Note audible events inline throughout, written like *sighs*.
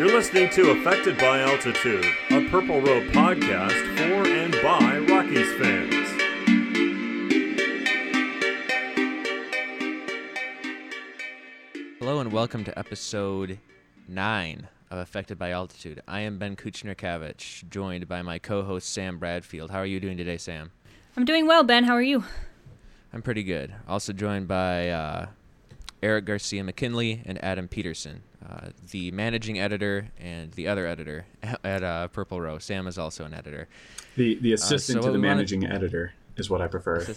You're listening to Affected by Altitude, a Purple Row podcast for and by Rockies fans. Hello and welcome to episode 9 of Affected by Altitude. I am Ben Kuchner-Kavich, joined by my co-host Sam Bradfield. How are you doing today, Sam? I'm doing well, Ben. How are you? I'm pretty good. Also joined by uh, Eric Garcia McKinley and Adam Peterson, uh, the managing editor and the other editor *laughs* at uh, Purple Row. Sam is also an editor. The the assistant Uh, so to the what we wanna- managing editor is what I prefer. *laughs*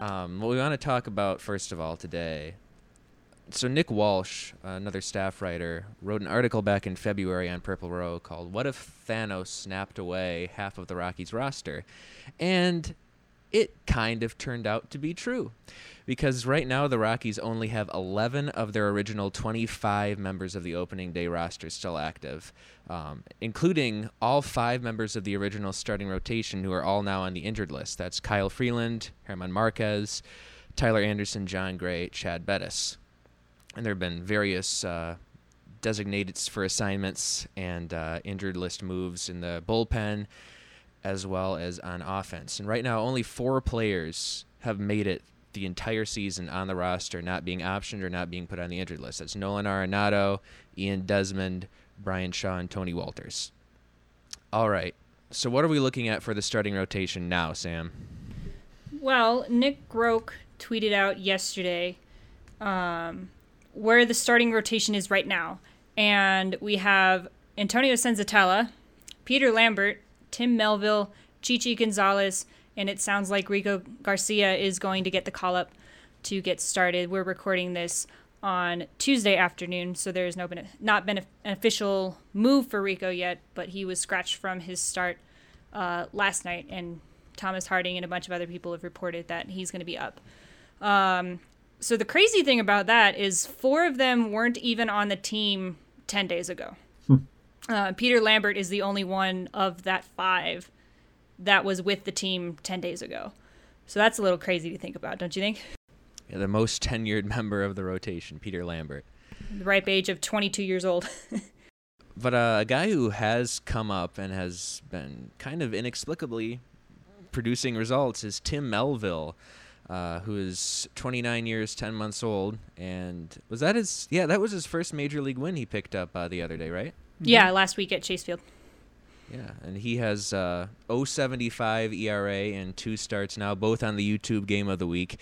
Um, what we want to talk about first of all today. So Nick Walsh, another staff writer, wrote an article back in February on Purple Row called "What if Thanos snapped away half of the Rockies roster?" and it kind of turned out to be true. Because right now the Rockies only have 11 of their original 25 members of the opening day roster still active, um, including all five members of the original starting rotation who are all now on the injured list. That's Kyle Freeland, German Marquez, Tyler Anderson, Jon Gray, Chad Bettis. And there have been various uh, designated for assignments and uh, injured list moves in the bullpen as well as on offense. And right now, only four players have made it the entire season on the roster, not being optioned or not being put on the injured list. That's Nolan Arenado, Ian Desmond, Bryan Shaw, and Tony Wolters. All right. So, what are we looking at for the starting rotation now, Sam? Well, Nick Groke tweeted out yesterday um, where the starting rotation is right now. And we have Antonio Senzatela, Peter Lambert, Tim Melville, Chichi Gonzalez, and it sounds like Rico Garcia is going to get the call up to get started. We're recording this on Tuesday afternoon, so there's no been not been an official move for Rico yet, but he was scratched from his start uh, last night, and Thomas Harding and a bunch of other people have reported that he's going to be up. Um, so the crazy thing about that is four of them weren't even on the team 10 days ago. Uh, Peter Lambert is the only one of that five that was with the team 10 days ago. So that's a little crazy to think about, don't you think? Yeah, the most *laughs* tenured member of the rotation, Peter Lambert. The ripe age of 22 years old. *laughs* But uh, a guy who has come up and has been kind of inexplicably producing results is Tim Melville, uh, who is 29 years 10 months old, and was that his? Yeah, that was his first major league win he picked up uh, the other day, right? Yeah, last week at Chase Field. Yeah, and he has uh, 075 ERA and two starts now, both on the YouTube Game of the Week.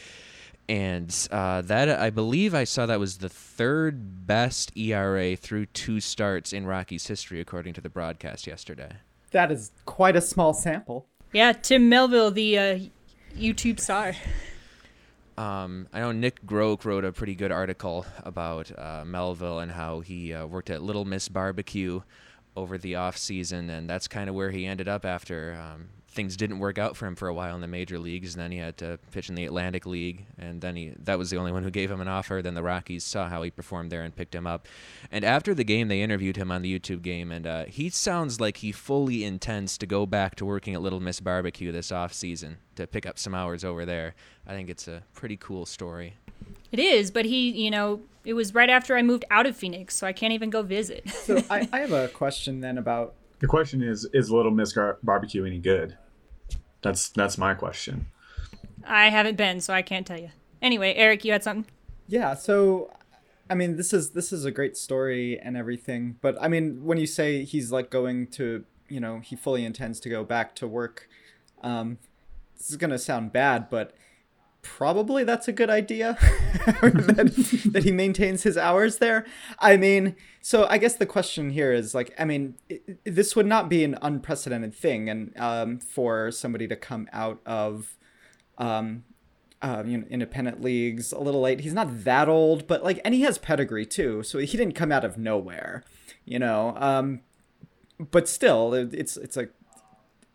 And uh, that I believe I saw that was the third best ERA through two starts in Rockies history, according to the broadcast yesterday. That is quite a small sample. Yeah, Tim Melville, the uh, YouTube star. Um, I know Nick Groke wrote a pretty good article about uh, Melville and how he uh, worked at Little Miss Barbecue over the off season, and that's kind of where he ended up after um, things didn't work out for him for a while in the major leagues. And then he had to pitch in the Atlantic League, and then he that was the only one who gave him an offer. Then the Rockies saw how he performed there and picked him up. And after the game, they interviewed him on the YouTube game, and uh, he sounds like he fully intends to go back to working at Little Miss Barbecue this off season to pick up some hours over there. I think it's a pretty cool story. It is, but he, you know, it was right after I moved out of Phoenix, so I can't even go visit. So I, *laughs* I have a question then about The question is: Is Little Miss Gar- Barbecue any good? That's that's my question. I haven't been, so I can't tell you. Anyway, Eric, you had something? yeah. So I mean, this is this is a great story and everything, but I mean, when you say he's like going to, you know, he fully intends to go back to work, um, this is gonna sound bad, but probably that's a good idea *laughs* that, that he maintains his hours there. I mean, so I guess the question here is like, I mean, i i- this would not be an unprecedented thing, and um, for somebody to come out of um, uh, you know, independent leagues a little late. He's not that old, but like, and he has pedigree too, so he didn't come out of nowhere, you know. Um, but still, it, it's it's like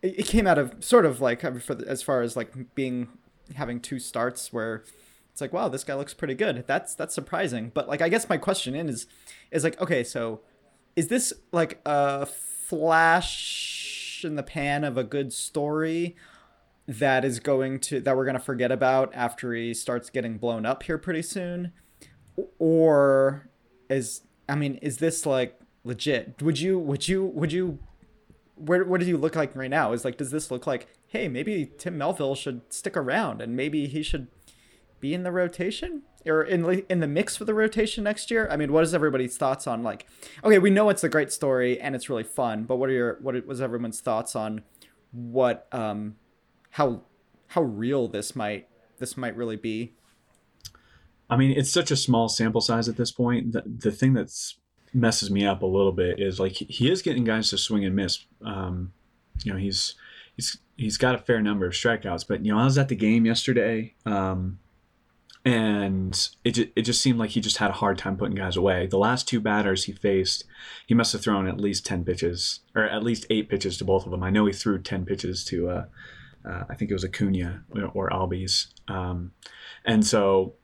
it it came out of sort of like uh, as far as like being having two starts where it's like wow this guy looks pretty good that's that's surprising but like i guess my question in is is like okay so is this like a flash in the pan of a good story that is going to that we're going to forget about after he starts getting blown up here pretty soon or is I mean, is this like legit? Would you would you would you where what do you look like right now? Is like does this look like hey maybe Tim Melville should stick around and maybe he should be in the rotation or in in the mix for the rotation next year? I mean, what is everybody's thoughts on like? Okay, we know it's a great story and it's really fun, but what are your what was everyone's thoughts on what um how how real this might this might really be? I mean, it's such a small sample size at this point. The the thing that's messes me up a little bit is like he is getting guys to swing and miss. Um, you know, he's he's he's got a fair number of strikeouts, but you know, I was at the game yesterday. Um, and it just, it just seemed like he just had a hard time putting guys away. The last two batters he faced, he must have thrown at least ten pitches, or at least eight pitches to both of them. I know he threw ten pitches to, uh, uh, I think it was Acuna or Albies, um, and so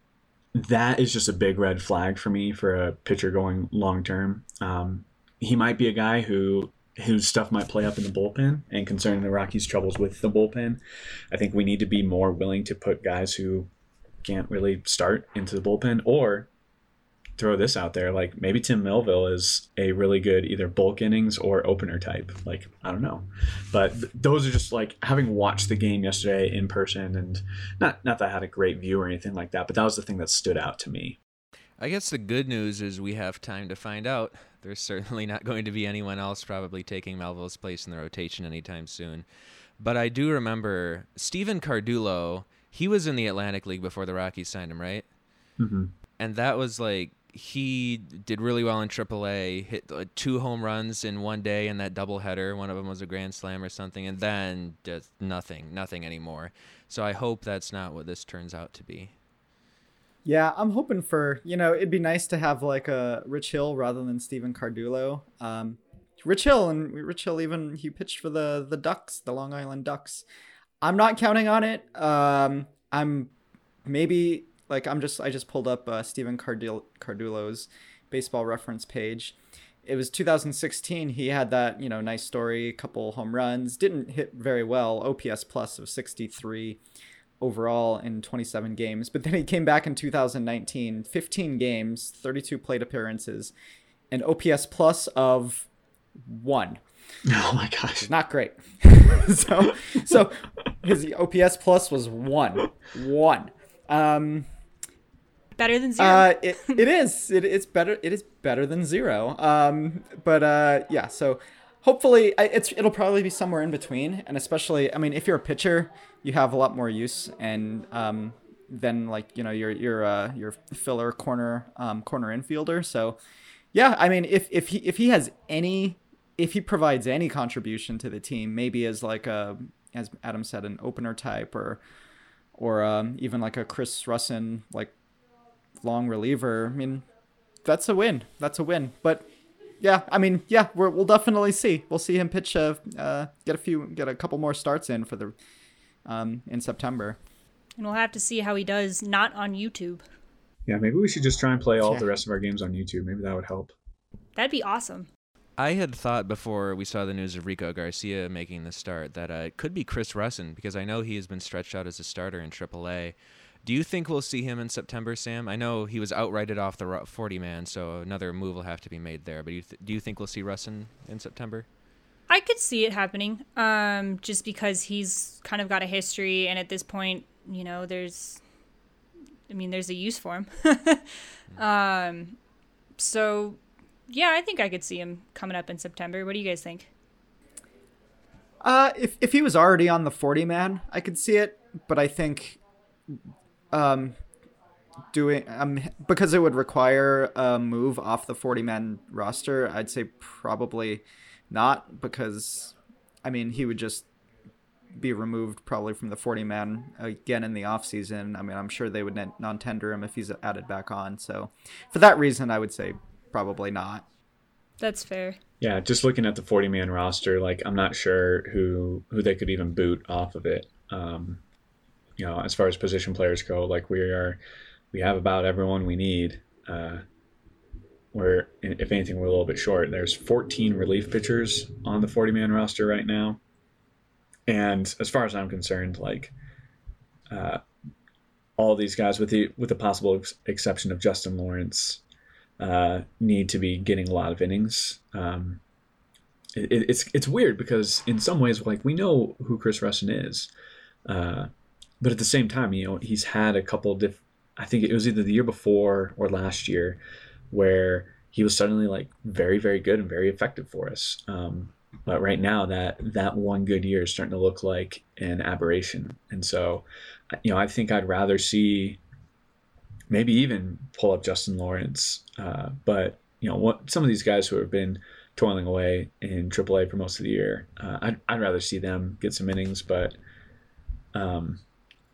that is just a big red flag for me for a pitcher going long term. Um, he might be a guy who whose stuff might play up in the bullpen. And concerning the Rockies' troubles with the bullpen, I think we need to be more willing to put guys who can't really start into the bullpen or throw this out there like maybe Tim Melville is a really good either bulk innings or opener type like I don't know but th- those are just like having watched the game yesterday in person and not not that I had a great view or anything like that but that was the thing that stood out to me I guess the good news is we have time to find out there's certainly not going to be anyone else probably taking Melville's place in the rotation anytime soon but I do remember Stephen Cardullo he was in the Atlantic League before the Rockies signed him, right? Mm-hmm. And that was like he did really well in AAA. Hit two home runs in one day in that doubleheader. One of them was a grand slam or something, and then just nothing, nothing anymore. So I hope that's not what this turns out to be. Yeah, I'm hoping for you know it'd be nice to have like a Rich Hill rather than Stephen Cardullo. Um, Rich Hill and Rich Hill even he pitched for the the Ducks, the Long Island Ducks. I'm not counting on it. Um, I'm maybe like I'm just I just pulled up uh, Stephen Cardil- Cardullo's baseball reference page. It was 2016. He had that you know nice story, couple home runs, didn't hit very well. OPS plus of 63 overall in 27 games, but then he came back in 2019, 15 games, 32 plate appearances, an OPS plus of one. *laughs* Oh my gosh. Not great. *laughs* so so his OPS plus was one. One. Um better than zero. Uh, it, *laughs* it is. It, it's better. It is better than zero. Um, but uh, yeah. So hopefully, it's it'll probably be somewhere in between. And especially, I mean, if you're a pitcher, you have a lot more use, and um, then like you know, your your uh, your filler corner um, corner infielder. So yeah, I mean, if if he if he has any if he provides any contribution to the team, maybe as like a as Adam said, an opener type or or um, even like a Chris Rusin like long reliever. I mean, that's a win. That's a win. But yeah, I mean, yeah, we will definitely see. We'll see him pitch a uh, get a few get a couple more starts in for the um, in September. And we'll have to see how he does not on YouTube. Yeah, maybe we should just try and play all yeah. the rest of our games on YouTube. Maybe that would help. That'd be awesome. I had thought before we saw the news of Rico Garcia making the start that uh, it could be Chris Rusin because I know he has been stretched out as a starter in AAA. Do you think we'll see him in September, Sam? I know he was outrighted off the 40 man, so another move will have to be made there. But do you, th- do you think we'll see Rusin in September? I could see it happening, um, just because he's kind of got a history, and at this point, you know, there's, I mean, there's a use for him. *laughs* um, so yeah, I think I could see him coming up in September. What do you guys think? Uh, if if he was already on the forty man, I could see it, but I think, um, doing um because it would require a move off the forty man roster, I'd say probably not because, I mean, he would just be removed probably from the 40 man again in the off season. I mean, I'm sure they would non tender him if he's added back on. So, for that reason, I would say probably not. That's fair. Yeah, just looking at the 40 man roster, like I'm not sure who who they could even boot off of it. Um, you know, as far as position players go, like we are, we have about everyone we need. Uh, we're, if anything, we're a little bit short. There's 14 relief pitchers on the 40 man roster right now, and as far as I'm concerned, like uh, all these guys, with the with the possible ex- exception of Justin Lawrence, uh, need to be getting a lot of innings. Um, it, it's it's weird because in some ways, like we know who Chris Rusin is, uh, but at the same time, you know, he's had a couple diff. I think it was either the year before or last year, where he was suddenly like very very good and very effective for us. Um, but right now, that that one good year is starting to look like an aberration, and so, you know, I think I'd rather see maybe even pull up Justin Lawrence, uh, but you know, what some of these guys who have been toiling away in AAA for most of the year, uh, I'd, I'd rather see them get some innings, but um,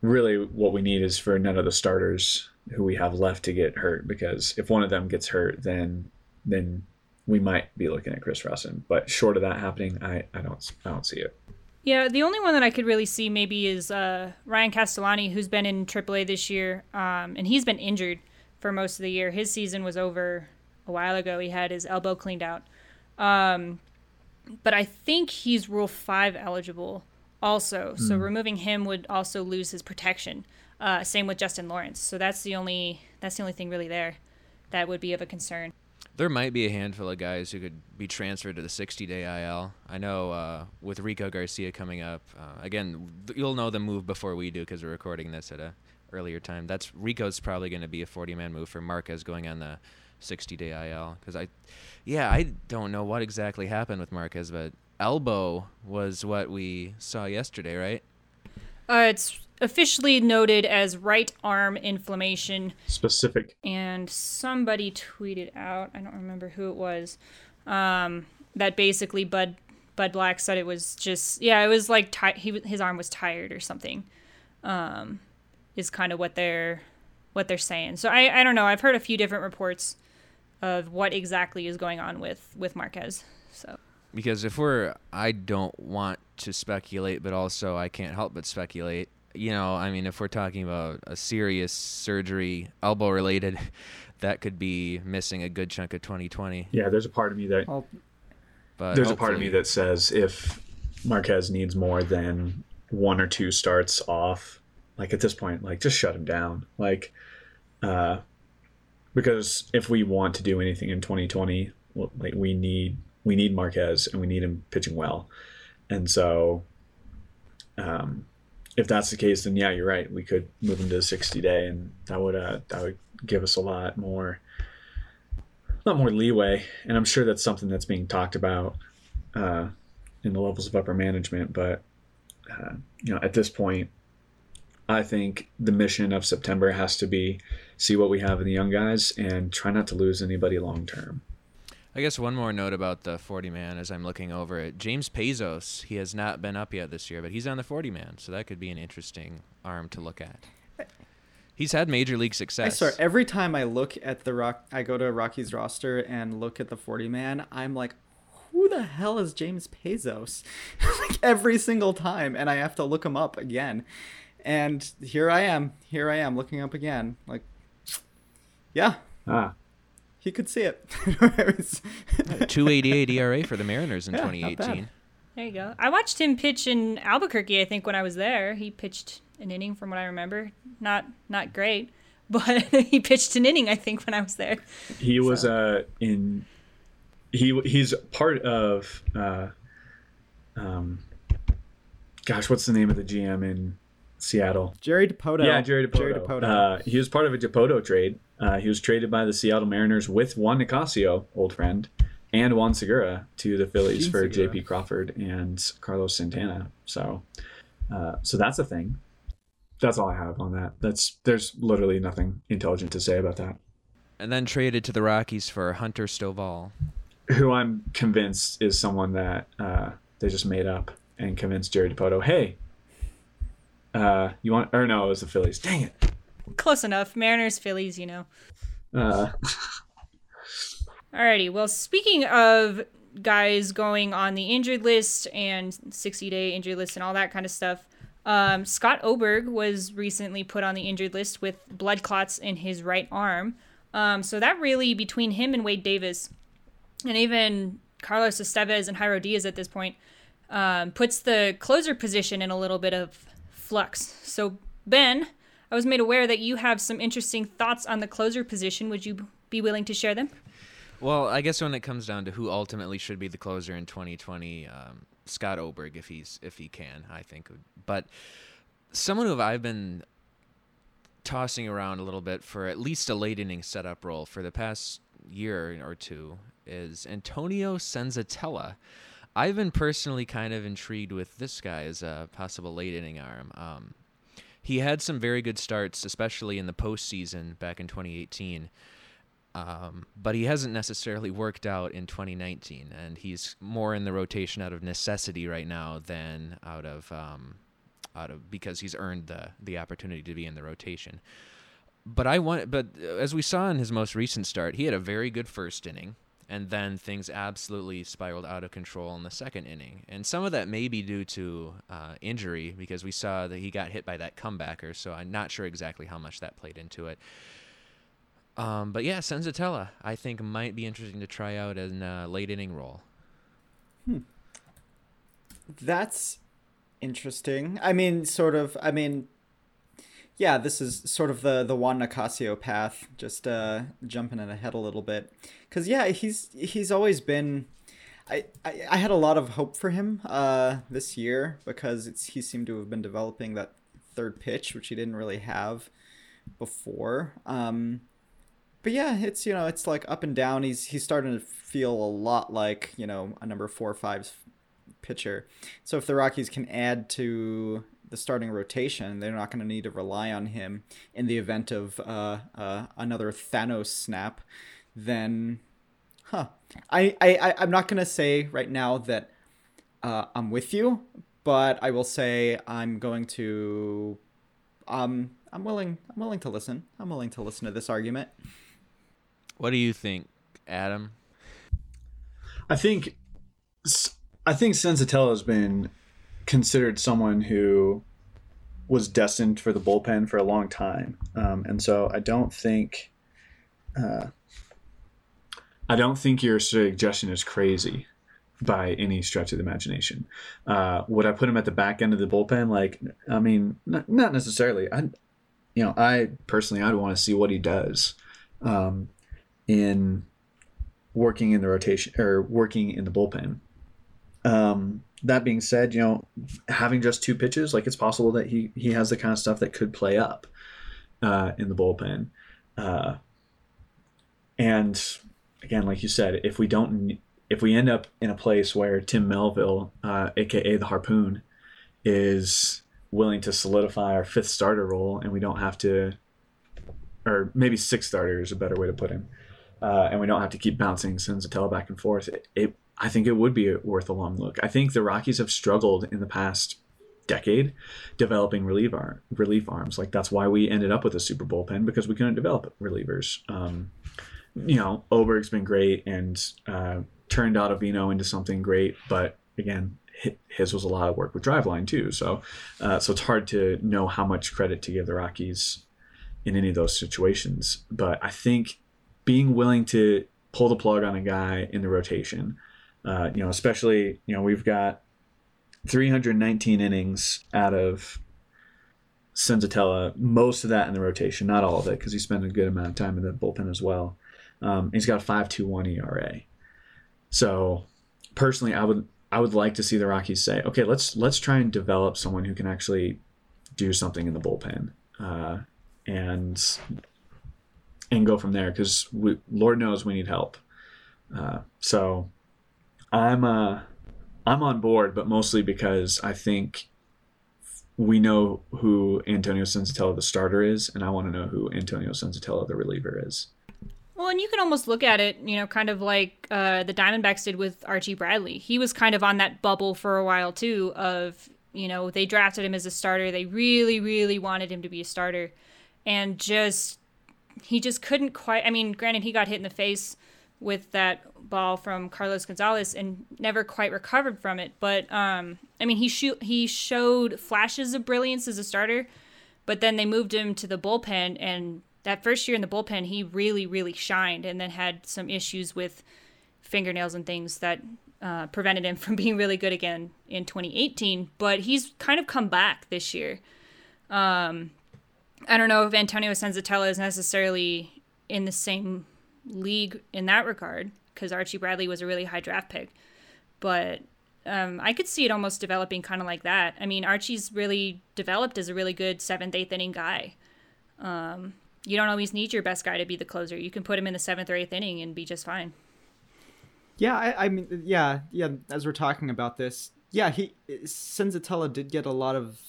really what we need is for none of the starters who we have left to get hurt because if one of them gets hurt, then then we might be looking at Chris Rusin. But short of that happening, I, I don't I don't see it. Yeah, the only one that I could really see maybe is uh, Ryan Castellani, who's been in AAA this year, um, and he's been injured for most of the year. His season was over a while ago. He had his elbow cleaned out, um, but I think he's Rule Five eligible also. So Hmm. removing him would also lose his protection. Uh, same with Justin Lawrence. So that's the only that's the only thing really there that would be of a concern. There might be a handful of guys who could be transferred to the 60 day IL. I know uh, with Rico Garcia coming up, uh, again, th- you'll know the move before we do because we're recording this at a earlier time. That's Rico's probably going to be a 40 man move for Marquez going on the 60 day IL. Because I, yeah, I don't know what exactly happened with Marquez, but elbow was what we saw yesterday, right? Uh, it's officially noted as right arm inflammation. Specific. and somebody tweeted out i don't remember who it was um, that basically bud bud black said it was just yeah it was like ti- he his arm was tired or something um, is kind of what they're what they're saying so I, I don't know i've heard a few different reports of what exactly is going on with with marquez so because if we're i don't want to speculate but also i can't help but speculate you know i mean if we're talking about a serious surgery elbow related *laughs* that could be missing a good chunk of 2020 Yeah, there's a part of me that Well, but there's a part of me that says if Marquez needs more than one or two starts off, like at this point, like just shut him down. Like, uh, because if we want to do anything in 2020, like we need we need Marquez and we need him pitching well, and so, um, if that's the case, then yeah, you're right. We could move him to the 60 day, and that would uh, that would give us a lot more a lot more leeway, and I'm sure that's something that's being talked about uh, in the levels of upper management. But uh, you know, at this point, I think the mission of September has to be see what we have in the young guys and try not to lose anybody long term. I guess one more note about the 40 man as i'm looking over it james pazos he has not been up yet this year but he's on the 40 man so that could be an interesting arm to look at he's had major league success. I success swear, every time I look at the rock, I go to Rocky's roster and look at the 40 man, I'm like, who the hell is James Pazos? *laughs* like every single time, and I have to look him up again. And here I am, here I am looking up again. Like, yeah, Ah, he could see it. *laughs* 288 *laughs* ERA for the Mariners in Yeah, 2018. there you go i watched him pitch in albuquerque i think when i was there he pitched an inning from what i remember not not great *laughs* but he pitched an inning i think when i was there he was uh, in he he's part of uh, um, gosh, what's the name of the GM in Seattle? Jerry Dipoto. Yeah, Jerry Dipoto. Jerry Dipoto. Uh, he was part of a Dipoto trade. Uh, he was traded by the Seattle Mariners with Juan Nicasio, old friend, and Juan Segura to the Phillies Gene for J.P. Crawford and Carlos Santana. So, uh, so that's a thing. That's all I have on that. That's there's literally nothing intelligent to say about that. And then traded to the Rockies for Hunter Stovall. Who I'm convinced is someone that uh, they just made up and convinced Jerry Dipoto, hey, uh, you want or no, it was the Phillies. Dang it. Close enough mariners phillies you know Uh, *laughs* Alrighty. Well, speaking of guys going on the injured list and 60 day injured list and all that kind of stuff, um, Scott Oberg was recently put on the injured list with blood clots in his right arm. Um, so that really, between him and Wade Davis, and even Carlos Estevez and Jairo Diaz at this point, um, puts the closer position in a little bit of flux. So, Ben, I was made aware that you have some interesting thoughts on the closer position. Would you be willing to share them? Well, I guess when it comes down to who ultimately should be the closer in 2020, um, Scott Oberg, if he's if he can, I think. But someone who I've been tossing around a little bit for at least a late inning setup role for the past year or two is Antonio Senzatela. I've been personally kind of intrigued with this guy as a possible late inning arm. Um, he had some very good starts, especially in the postseason back in 2018. Um, but he hasn't necessarily worked out in 2019, and he's more in the rotation out of necessity right now than out of um, out of because he's earned the the opportunity to be in the rotation. But I want, but as we saw in his most recent start, he had a very good first inning, and then things absolutely spiraled out of control in the second inning. And some of that may be due to uh, injury because we saw that he got hit by that comebacker. So I'm not sure exactly how much that played into it. Um, but yeah, Senzatela, I think might be interesting to try out in a late inning role. Hmm. That's interesting. I mean, sort of. I mean, yeah, this is sort of the the Juan Nicasio path. Just uh, jumping it ahead a little bit, because yeah, he's he's always been. I, I, I had a lot of hope for him uh, this year because he seemed to have been developing that third pitch, which he didn't really have before. Um, but yeah, it's you know it's like up and down. He's he's starting to feel a lot like you know a number four or five pitcher. So if the Rockies can add to the starting rotation, they're not going to need to rely on him in the event of uh, uh, another Thanos snap. Then, huh? I I I'm not going to say right now that uh, I'm with you, but I will say I'm going to um I'm willing I'm willing to listen. I'm willing to listen to this argument. What do you think, Adam? I think I think Senzatela has been considered someone who was destined for the bullpen for a long time, um, and so I don't think uh, I don't think your suggestion is crazy by any stretch of the imagination. Uh, would I put him at the back end of the bullpen? Like, I mean, not, not necessarily. I, you know, I personally I'd want to see what he does. Um, in working in the rotation or working in the bullpen. Um, that being said, you know, having just two pitches, like it's possible that he he has the kind of stuff that could play up uh, in the bullpen. Uh, and again, like you said, if we don't, if we end up in a place where Tim Melville, uh, aka the Harpoon, is willing to solidify our fifth starter role, and we don't have to, or maybe six starter is a better way to put him uh, and we don't have to keep bouncing Senzatela back and forth, it, it, I think it would be worth a long look. I think the Rockies have struggled in the past decade developing relief relief arms. Like that's why we ended up with a Super bullpen because we couldn't develop relievers. Um, you know, Oberg's been great and uh, turned Ottavino into something great, but again, his was a lot of work with Driveline too. So, uh, so it's hard to know how much credit to give the Rockies in any of those situations. But I think being willing to pull the plug on a guy in the rotation. Uh, you know, especially you know we've got 319 innings out of Senzatela, most of that in the rotation, not all of it, because he spent a good amount of time in the bullpen as well. Um, he's got a 5.21 ERA. So personally, I would I would like to see the Rockies say, okay, let's let's try and develop someone who can actually do something in the bullpen. Uh, and and go from there because Lord knows we need help. Uh, so I'm uh, I'm on board, but mostly because I think we know who Antonio Senzatela the starter is, and I want to know who Antonio Senzatela the reliever is. Well, and you can almost look at it, you know, kind of like uh, the Diamondbacks did with Archie Bradley. He was kind of on that bubble for a while too. Of you know, they drafted him as a starter. They really, really wanted him to be a starter, and just he just couldn't quite. I mean, granted, he got hit in the face with that ball from Carlos Gonzalez and never quite recovered from it. But um, I mean, he shoot he showed flashes of brilliance as a starter, but then they moved him to the bullpen, and that first year in the bullpen, he really really shined, and then had some issues with fingernails and things that uh, prevented him *laughs* from being really good again in 2018. But he's kind of come back this year. Um, I don't know if Antonio Senzatela is necessarily in the same league in that regard because Archie Bradley was a really high draft pick, but um, I could see it almost developing kind of like that. I mean, Archie's really developed as a really good seventh, eighth inning guy. Um, you don't always need your best guy to be the closer. You can put him in the seventh or eighth inning and be just fine. Yeah, I, I mean, yeah, yeah. As we're talking about this, yeah, he Senzatela did get a lot of.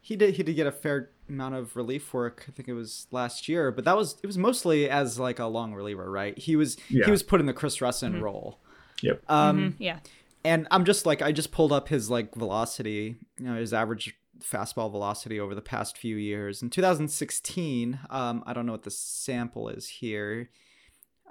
He did. He did get a fair amount of relief work. I think it was last year, but that was it was mostly as like a long reliever, right? He was Yeah. he was put in the Chris Rusin Mm-hmm. role. Yep. Um, Mhm, yeah. and I'm just like I just pulled up his like velocity, you know, his average fastball velocity over the past few years. In 2016, um, I don't know what the sample is here.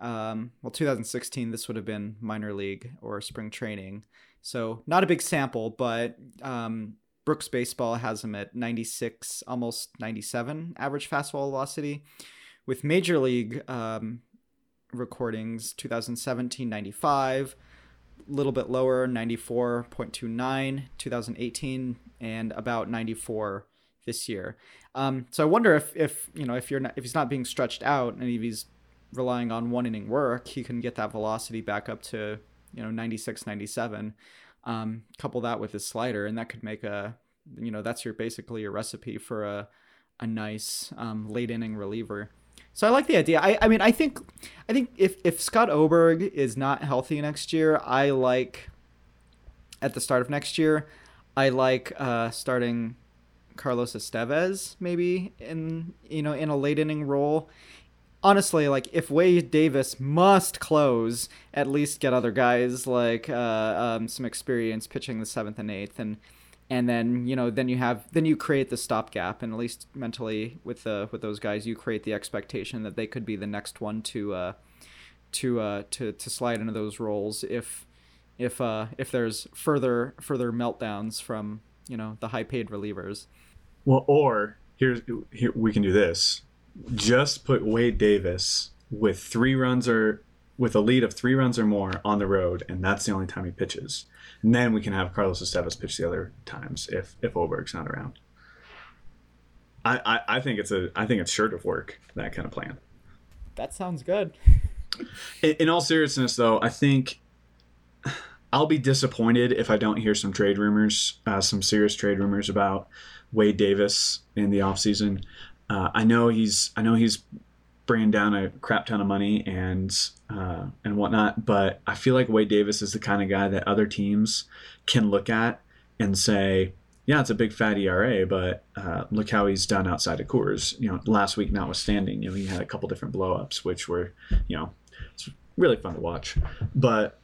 Um, well, 2016, this would have been minor league or spring training, so not a big sample, but um, Brooks Baseball has him at 96, almost 97 average fastball velocity. With major league um, recordings, 2017, 95 a little bit lower 94.29 2018 and about 94 this year um, so i wonder if if you know if you're not if he's not being stretched out and if he's relying on one inning work he can get that velocity back up to you know 96 97 um, couple that with his slider and that could make a you know that's your basically your recipe for a a nice um, late inning reliever so I like the idea. I, I mean, I think, I think if, if Scott Oberg is not healthy next year, I like, at the start of next year, I like uh, starting Carlos Estevez maybe in you know in a late inning role. Honestly, like if Wade Davis must close, at least get other guys like uh, um, some experience pitching the seventh and eighth, and and then you know then you have then you create the stopgap and at least mentally with the with those guys you create the expectation that they could be the next one to uh to uh to to slide into those roles if if uh if there's further further meltdowns from you know the high paid relievers Well, or here's here we can do this. Just put Wade Davis with three runs or with a lead of three runs or more on the road, and that's the only time he pitches. And then we can have Carlos Estevez pitch the other times if if Oberg's not around. I, I, I think it's a I think it's sure to work that kind of plan. that sounds good In, in all seriousness, though, I think I'll be disappointed if I don't hear some trade rumors, uh, some serious trade rumors about Wade Davis in the offseason. Uh, I know he's I know he's bringing down a crap ton of money and uh, and whatnot, but I feel like Wade Davis is the kind of guy that other teams can look at and say, yeah, it's a big fat ERA, but uh, look how he's done outside of Coors. You know, last week notwithstanding, you know, he had a couple different blowups, which were, you know, it's really fun to watch. But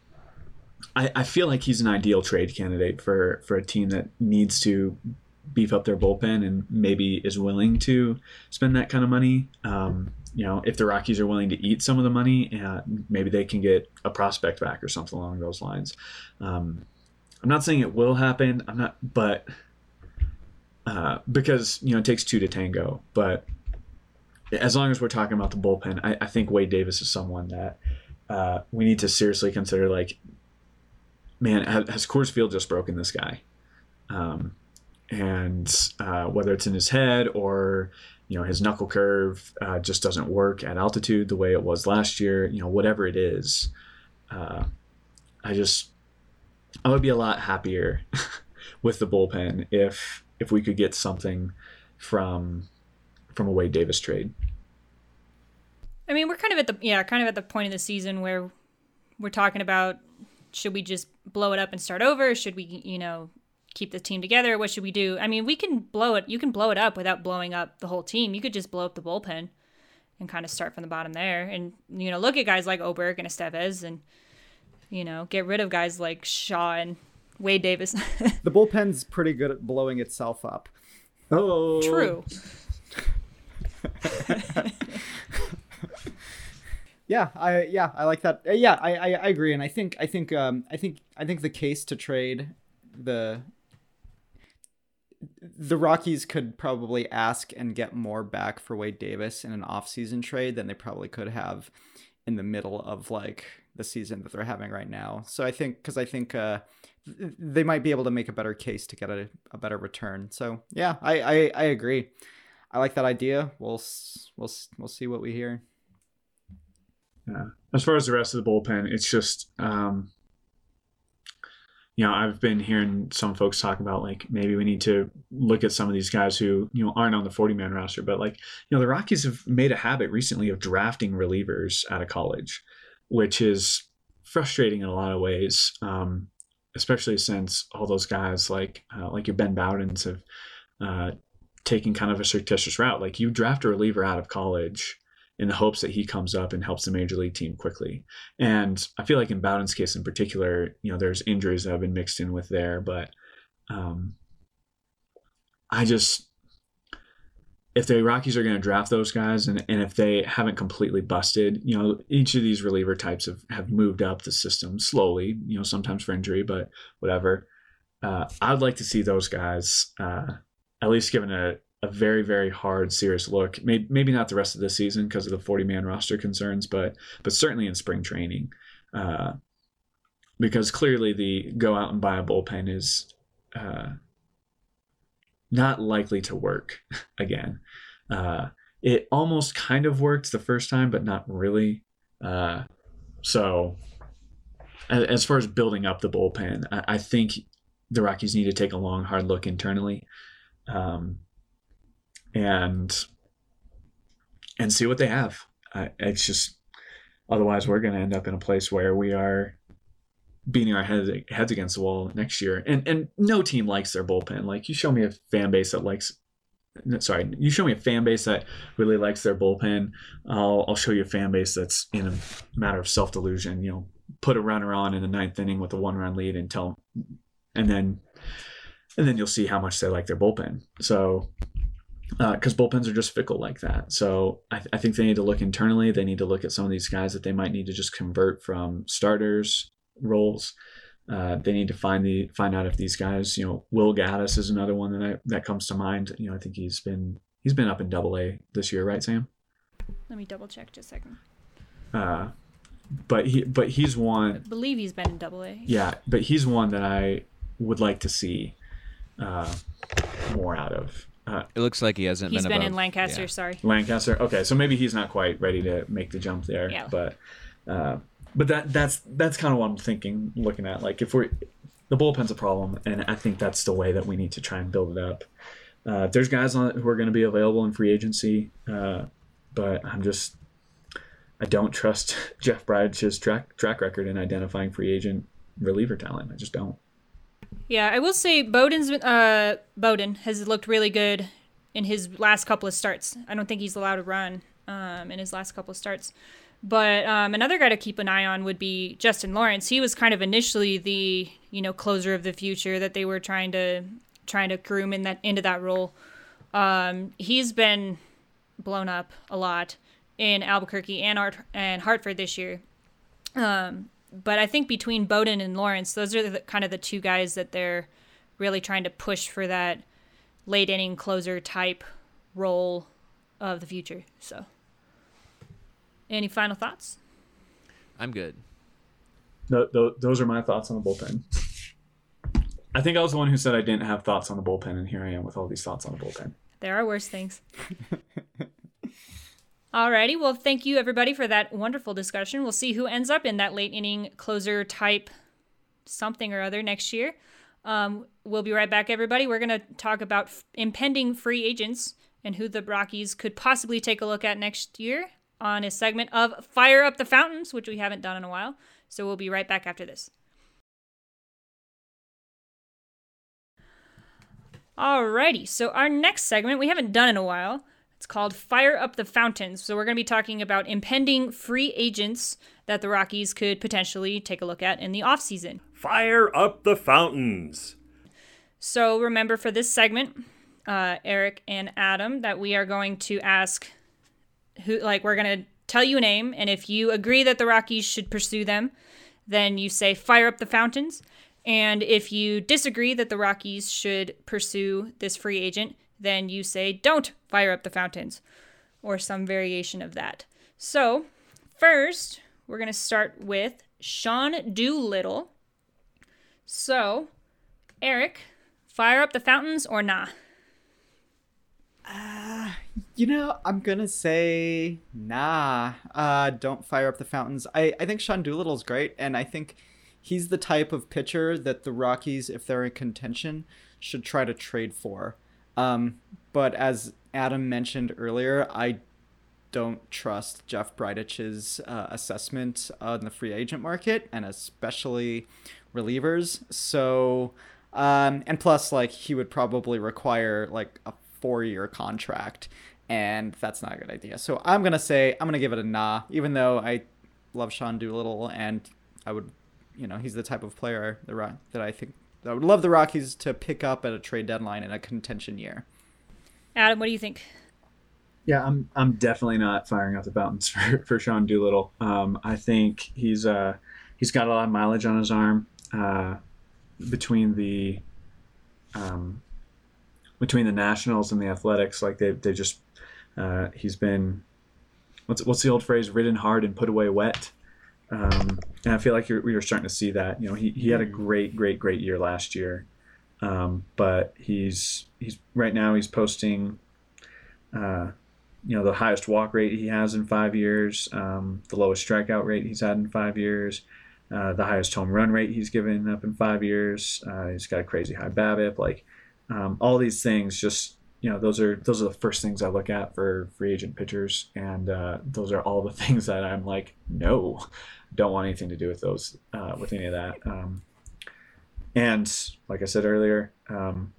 I, I feel like he's an ideal trade candidate for for a team that needs to beef up their bullpen and maybe is willing to spend that kind of money. Um, you know, if the Rockies are willing to eat some of the money, uh, maybe they can get a prospect back or something along those lines. Um, I'm not saying it will happen. I'm not, but uh, because you know it takes two to tango. But as long as we're talking about the bullpen, I, I think Wade Davis is someone that uh, we need to seriously consider. Like, man, has, Coors Field just broken this guy? Um, and uh, whether it's in his head or you know his knuckle curve uh, just doesn't work at altitude the way it was last year. You know, whatever it is, uh, I just I would be a lot happier *laughs* with the bullpen if if we could get something from from a Wade Davis trade. I mean, we're kind of at the yeah, kind of at the point in the season where we're talking about should we just blow it up and start over? Should we, you know, keep the team together? What should we do? I mean, we can blow it. You can blow it up without blowing up the whole team. You could just blow up the bullpen and kind of start from the bottom there, and you know, look at guys like Oberg and Estevez, and you know, get rid of guys like Shaw and Wade Davis. *laughs* the bullpen's pretty good at blowing itself up Oh, True. *laughs* Yeah, I yeah, I like that. Yeah, I, I I agree, and I think I think um I think I think the case to trade the the Rockies could probably ask and get more back for Wade Davis in an off-season trade than they probably could have in the middle of like the season that they're having right now. So I think because I think uh, they might be able to make a better case to get a, a better return. So yeah, I I, I agree. I like that idea. We'll we'll we'll see what we hear. Yeah. As far as the rest of the bullpen, it's just um, you know, I've been hearing some folks talk about like maybe we need to look at some of these guys who, you know, aren't on the 40 man roster, but like, you know, the Rockies have made a habit recently of drafting relievers out of college, which is frustrating in a lot of ways. Um, especially since all those guys like uh, like your Ben Bowdens have uh, taken kind of a fictitious route. Like you draft a reliever out of college in the hopes that he comes up and helps the major league team quickly. And I feel like in Bowden's case in particular, you know, there's injuries that have been mixed in with there, but um, I just if the Rockies are going to draft those guys and, and if they haven't completely busted, you know, each of these reliever types have, have moved up the system slowly, you know, sometimes for injury, but whatever. Uh, I'd like to see those guys uh, at least given a, a very, very hard, serious look. Maybe, maybe not the rest of the season because of the 40 man roster concerns, but but certainly in spring training. Uh, because clearly the go out and buy a bullpen is uh, not likely to work *laughs* again. Uh, it almost kind of worked the first time, but not really. Uh, so, as far as building up the bullpen, I, I, think the Rockies need to take a long, hard look internally, um, and and see what they have. Uh, it's just otherwise we're going to end up in a place where we are beating our heads heads against the wall next year. And and no team likes their bullpen. Like you show me a fan base that likes sorry, you show me a fan base that really likes their bullpen. I'll I'll show you a fan base that's in a matter of self delusion. You know, put a runner on in the ninth inning with a one run lead and tell, and then and then you'll see how much they like their bullpen. So. Because uh, bullpens are just fickle like that. So I, th- I think they need to look internally. They need to look at some of these guys that they might need to just convert from starters roles. Uh, they need to find the find out if these guys, you know, Will Gaddis is another one that I, that comes to mind. You know, I think he's been he's been up in Double A this year, right, Sam? Let me double check just a second. Uh, but he but he's one. I believe he's been in Double A. Yeah, but he's one that I would like to see uh, more out of. Uh, it looks like he hasn't he's been. been above, in Lancaster. Yeah. Sorry. Lancaster. Okay, so maybe he's not quite ready to make the jump there. Yeah. But uh, but that that's that's kind of what I'm thinking, looking at like if we're the bullpen's a problem, and I think that's the way that we need to try and build it up. Uh, there's guys on who are going to be available in free agency, uh, but I'm just I don't trust *laughs* Jeff Bridich's track track record in identifying free agent reliever talent. I just don't. Yeah, I will say Bowden's uh, Bowden has looked really good in his last couple of starts. I don't think he's allowed to run um, in his last couple of starts. But um, another guy to keep an eye on would be Justin Lawrence. He was kind of initially the you know closer of the future that they were trying to trying to groom in that into that role. Um, he's been blown up a lot in Albuquerque and Art- and Hartford this year. Um, but I think between Bowden and Lawrence, those are the, kind of the two guys that they're really trying to push for that late inning closer type role of the future. So. Any final thoughts? I'm good. No, th- those are my thoughts on the bullpen. I think I was the one who said I didn't have thoughts on the bullpen, and here I am with all these thoughts on the bullpen. There are worse things. *laughs* Alrighty, well, thank you everybody for that wonderful discussion. We'll see who ends up in that late inning closer type something or other next year. Um, we'll be right back, everybody. We're going to talk about f- impending free agents and who the Rockies could possibly take a look at next year on a segment of Fire Up the Fountains, which we haven't done in a while. So we'll be right back after this. Alrighty, so our next segment we haven't done in a while. It's called Fire Up the Fountains. So we're going to be talking about impending free agents that the Rockies could potentially take a look at in the offseason. Fire up the fountains. So remember for this segment, uh, Eric and Adam, that we are going to ask who like we're gonna tell you a name, and if you agree that the Rockies should pursue them, then you say fire up the fountains. And if you disagree that the Rockies should pursue this free agent, then you say don't fire up the fountains, or some variation of that. So, first, we're going to start with Sean Doolittle. So, Eric, fire up the fountains or nah? Uh, You know, I'm gonna say nah. Uh, don't fire up the fountains. I, I think Sean Doolittle's great, and I think he's the type of pitcher that the Rockies, if they're in contention, should try to trade for. Um, but as Adam mentioned earlier, I don't trust Jeff Bridich's uh, assessment on the free agent market, and especially relievers. So, um, and plus, like he would probably require like a four-year contract and that's not a good idea. So I'm gonna say I'm gonna give it a nah, even though I love Sean Doolittle and I would, you know, he's the type of player that I think I would love the Rockies to pick up at a trade deadline in a contention year. Adam, what do you think? Yeah, I'm I'm definitely not firing out the fountains *laughs* for, for Sean Doolittle. Um, I think he's uh he's got a lot of mileage on his arm uh, between the um, between the Nationals and the Athletics. Like they they just uh, he's been what's what's the old phrase? Ridden hard and put away wet. Um, and I feel like you're, you're starting to see that. You know, he, he had a great, great, great year last year, um, but he's he's right now he's posting, uh, you know, the highest walk rate he has in five years, um, the lowest strikeout rate he's had in five years, uh, the highest home run rate he's given up in five years. Uh, he's got a crazy high BABIP. Like um, all these things just you know those are those are the first things I look at for free agent pitchers, and uh, those are all the *laughs* things that I'm like, no, don't want anything to do with those uh, with any of that. Um, and like I said earlier, um,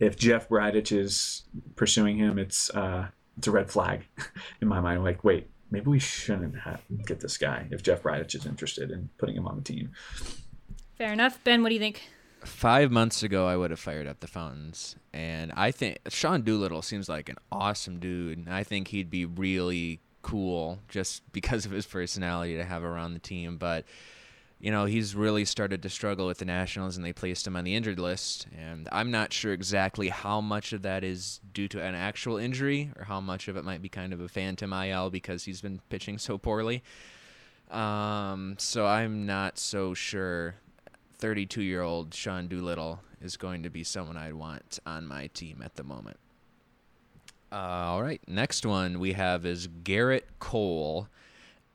if Jeff Bridich is pursuing him, it's uh, it's a red flag *laughs* in my mind. Like, wait, maybe we shouldn't have, get this guy if Jeff Bridich is interested in putting him on the team. Fair enough, Ben. What do you think? Five months ago, I would have fired up the fountains. And I think Sean Doolittle seems like an awesome dude. And I think he'd be really cool just because of his personality to have around the team. But, you know, he's really started to struggle with the Nationals and they placed him on the injured list. And I'm not sure exactly how much of that is due to an actual injury or how much of it might be kind of a phantom IL because he's been pitching so poorly. Um, so I'm not so sure 32 year old Sean Doolittle is going to be someone I'd want on my team at the moment. Uh, all right, next one we have is Gerrit Cole,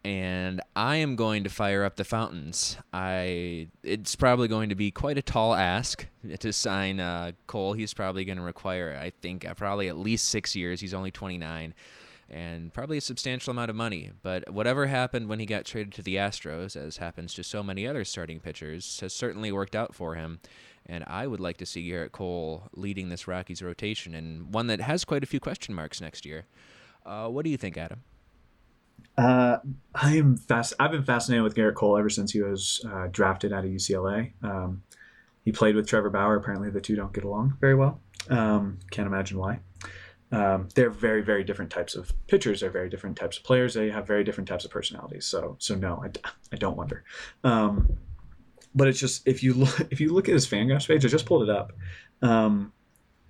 and I am going to fire up the fountains. I it's probably going to be quite a tall ask to sign uh, Cole. He's probably going to require, I think, uh, probably at least six years. He's only 29 and probably a substantial amount of money. But whatever happened when he got traded to the Astros, as happens to so many other starting pitchers, has certainly worked out for him. And I would like to see Gerrit Cole leading this Rockies rotation, and one that has quite a few question marks next year. Uh, what do you think, Adam? Uh, I am fast. I've been fascinated with Gerrit Cole ever since he was uh, drafted out of UCLA. Um, he played with Trevor Bauer. Apparently, the two don't get along very well. Um, can't imagine why um, they're very very different types of pitchers. They're very different types of players. They have very different types of personalities. So so no i, *laughs* I don't wonder. Um, but it's just if you look *laughs* if you look at his fangraphs page i just pulled it up. Um,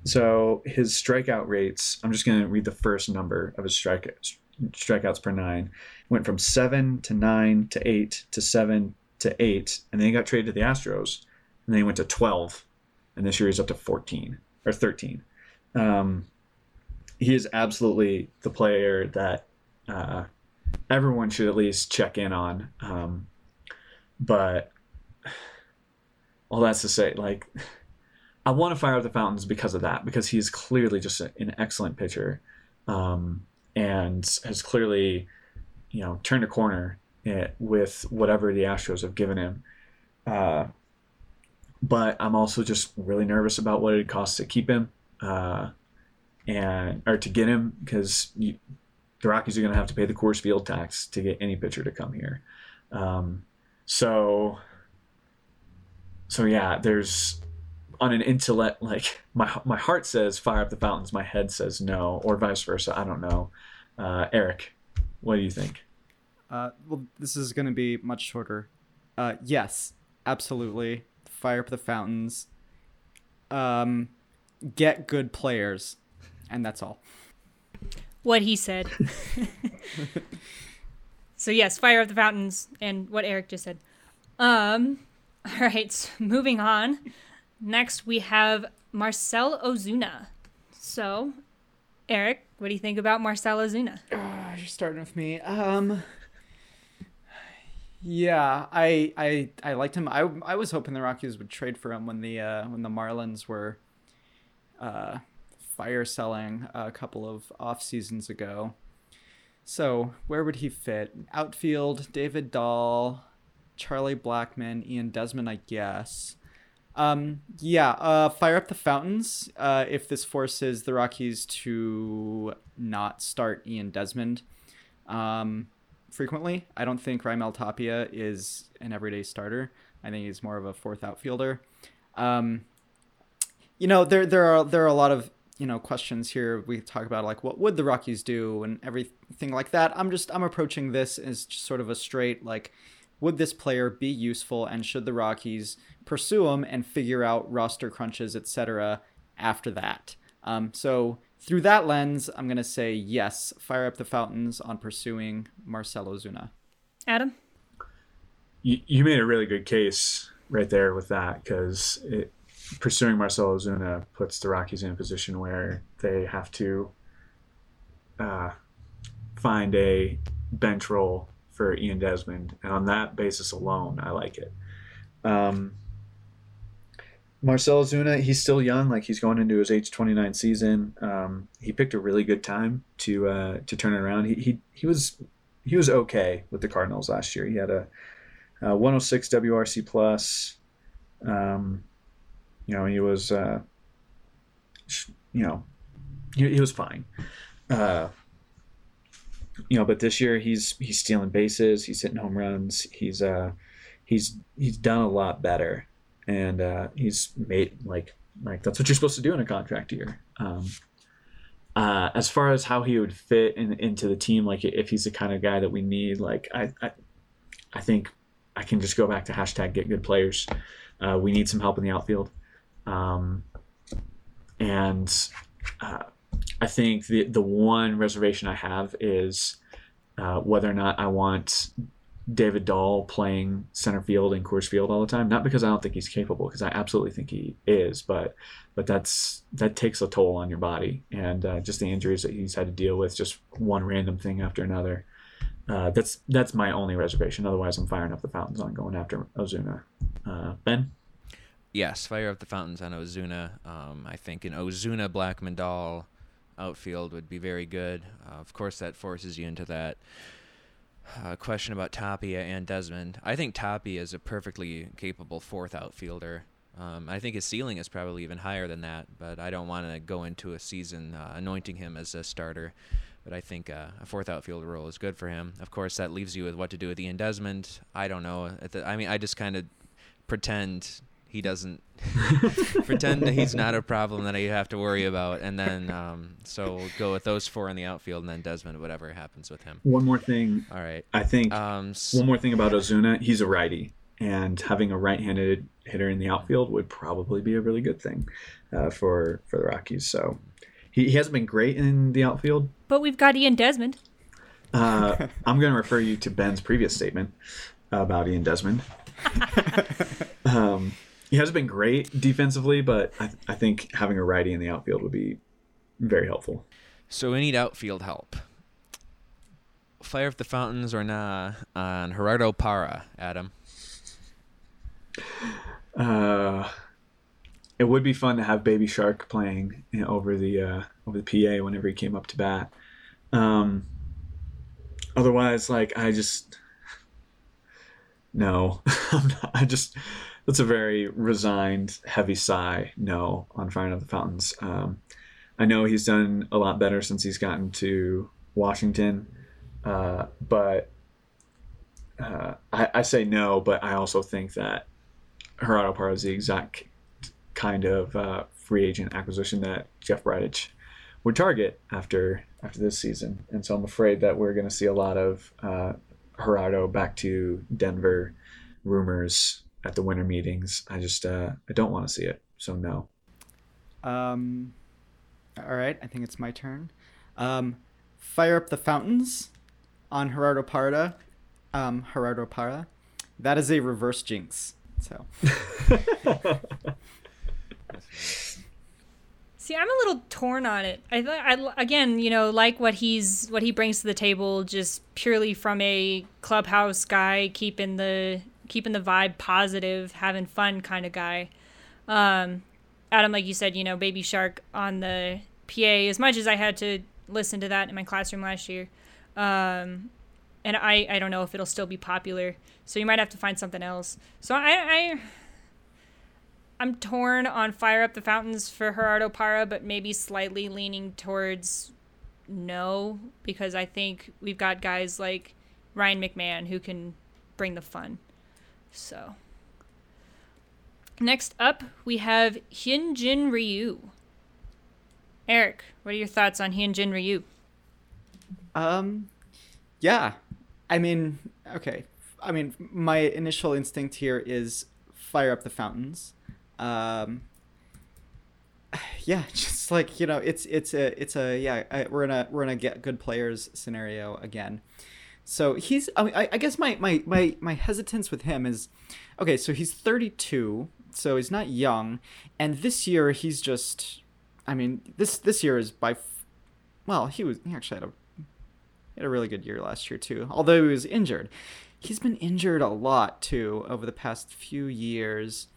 so his strikeout rates i'm just going to read the first number of his strike, strikeouts per nine. Went from seven to nine to eight to seven to eight and then he got traded to the astros and then he went to 12 and this year he's up to 14 or 13 um, he is absolutely the player that uh, everyone should at least check in on. Um, but all that's to say, like, I want to fire up the fountains because of that, because he's clearly just an excellent pitcher um, and has clearly, you know, turned a corner eh, with whatever the Astros have given him. Uh, but I'm also just really nervous about what it costs to keep him. Uh, and or to get him because the Rockies are going to have to pay the Coors Field tax to get any pitcher to come here. Um, so, so yeah, there's on an intellect like my my heart says fire up the fountains, my head says no, or vice versa. I don't know. Uh, Eric, what do you think? Uh, well, this is going to be much shorter. Uh, yes, absolutely. Fire up the fountains. Um, get good players and that's all. What he said. *laughs* so yes, fire up the fountains and what Eric just said. Um *laughs* all right, so moving on. Next we have Marcell Ozuna. So, Eric, what do you think about Marcell Ozuna? Ah, you're starting with me. Um, yeah, I I I liked him. I I was hoping the Rockies would trade for him when the uh, when the Marlins were uh, fire selling a couple of off seasons ago. So where would he fit? Outfield: David Dahl, Charlie Blackmon, Ian Desmond, I guess. Um, yeah, uh, fire up the fountains uh, if this forces the Rockies to not start Ian Desmond um, frequently. I don't think Raimel Tapia is an everyday starter. I think he's more of a fourth outfielder. Um, you know, there there are there are a lot of you know questions here. We talk about like what would the Rockies do and everything like that. I'm just I'm approaching this as just sort of a straight like would this player be useful and should the Rockies pursue him and figure out roster crunches, etc. after that? Um, so through that lens, I'm gonna say yes. Fire up the fountains on pursuing Marcell Ozuna Adam? You, you made a really good case right there with that because pursuing Marcell Ozuna puts the Rockies in a position where they have to uh, find a bench role for Ian Desmond, and on that basis alone, I like it. Um, Marcell Ozuna, he's still young, like he's going into his age 29 season. Um, he picked a really good time to uh, to turn it around. He, he he was he was okay with the Cardinals last year. He had a, a 106 WRC plus. Um, you know, he was uh, you know he, he was fine. Uh, you know, but this year he's he's stealing bases, he's hitting home runs, he's uh he's he's done a lot better, and uh, he's made like like that's what you're supposed to do in a contract year. Um, uh, as far as how he would fit in, into the team, like if he's the kind of guy that we need, like I, I, I think I can just go back to hashtag get good players. Uh, we need some help in the outfield, um, and uh, I think the the one reservation I have is uh, whether or not I want David Dahl playing center field in Coors Field all the time. Not because I don't think he's capable, because I absolutely think he is, but but that's that takes a toll on your body and uh, just the injuries that he's had to deal with, just one random thing after another. Uh, that's that's my only reservation. Otherwise, I'm firing up the fountains on going after Ozuna. Uh, ben. Yes, fire up the fountains on Ozuna. Um, I think an Ozuna Blackmon Dahl outfield would be very good. Uh, of course, that forces you into that uh, question about Tapia and Desmond. I think Tapia is a perfectly capable fourth outfielder. Um, I think his ceiling is probably even higher than that, but I don't want to go into a season uh, anointing him as a starter. But I think uh, a fourth outfielder role is good for him. Of course, that leaves you with what to do with Ian Desmond. I don't know. I mean, I just kind of pretend he doesn't *laughs* *laughs* pretend that he's not a problem that I have to worry about, and then um, so we'll go with those four in the outfield, and then Desmond, whatever happens with him. One more thing. All right. I think Um, one more thing about Ozuna. He's a righty, and having a right-handed hitter in the outfield would probably be a really good thing uh, for for the Rockies. So he, he hasn't been great in the outfield. But we've got Ian Desmond. Uh, *laughs* I'm going to refer you to Ben's previous statement about Ian Desmond. um, he hasn't been great defensively, but I, I think having a righty in the outfield would be very helpful. So we need outfield help. Fire up the fountains or nah on Gerardo Parra, Adam. Uh, it would be fun to have Baby Shark playing you know, over the uh, over the PA whenever he came up to bat. Um, otherwise, like I just no, *laughs* I'm not, I just that's a very resigned, heavy sigh. No, on firing up the fountains. Um, I know he's done a lot better since he's gotten to Washington, uh, but uh, I, I say no. But I also think that Gerardo Parra is the exact kind of uh, free agent acquisition that Jeff Bridich would target after after this season, and so I'm afraid that we're going to see a lot of uh, Gerardo back to Denver rumors at the winter meetings. I just uh, I don't want to see it, so no. Um, all right, I think it's my turn. Um, fire up the fountains on Gerardo Parra. Um, Gerardo Parra. That is a reverse jinx. So *laughs* See, I'm a little torn on it. I, th- I again, you know, like what he's what he brings to the table, just purely from a clubhouse guy, keeping the keeping the vibe positive, having fun kind of guy. Um, Adam, like you said, you know, Baby Shark on the PA. As much as I had to listen to that in my classroom last year, um, and I I don't know if it'll still be popular. So you might have to find something else. So I I I'm torn on Fire Up the Fountains for Gerardo Parra, but maybe slightly leaning towards no, because I think we've got guys like Ryan McMahon who can bring the fun. So. Next up, we have Hyunjin Ryu. Eric, what are your thoughts on Hyunjin Ryu? Um, yeah. I mean, okay. I mean, my initial instinct here is fire up the fountains um, *sighs* yeah, *laughs* just like you know, it's it's a it's a yeah, we're in a we're in a get good players scenario again. So he's I, mean, I, I guess my, my my my hesitance with him is, okay, so he's 32, so he's not young, and this year he's just, I mean this this year is by, well he was he actually had a he had a really good year last year too, although he was injured. He's been injured a lot too over the past few years.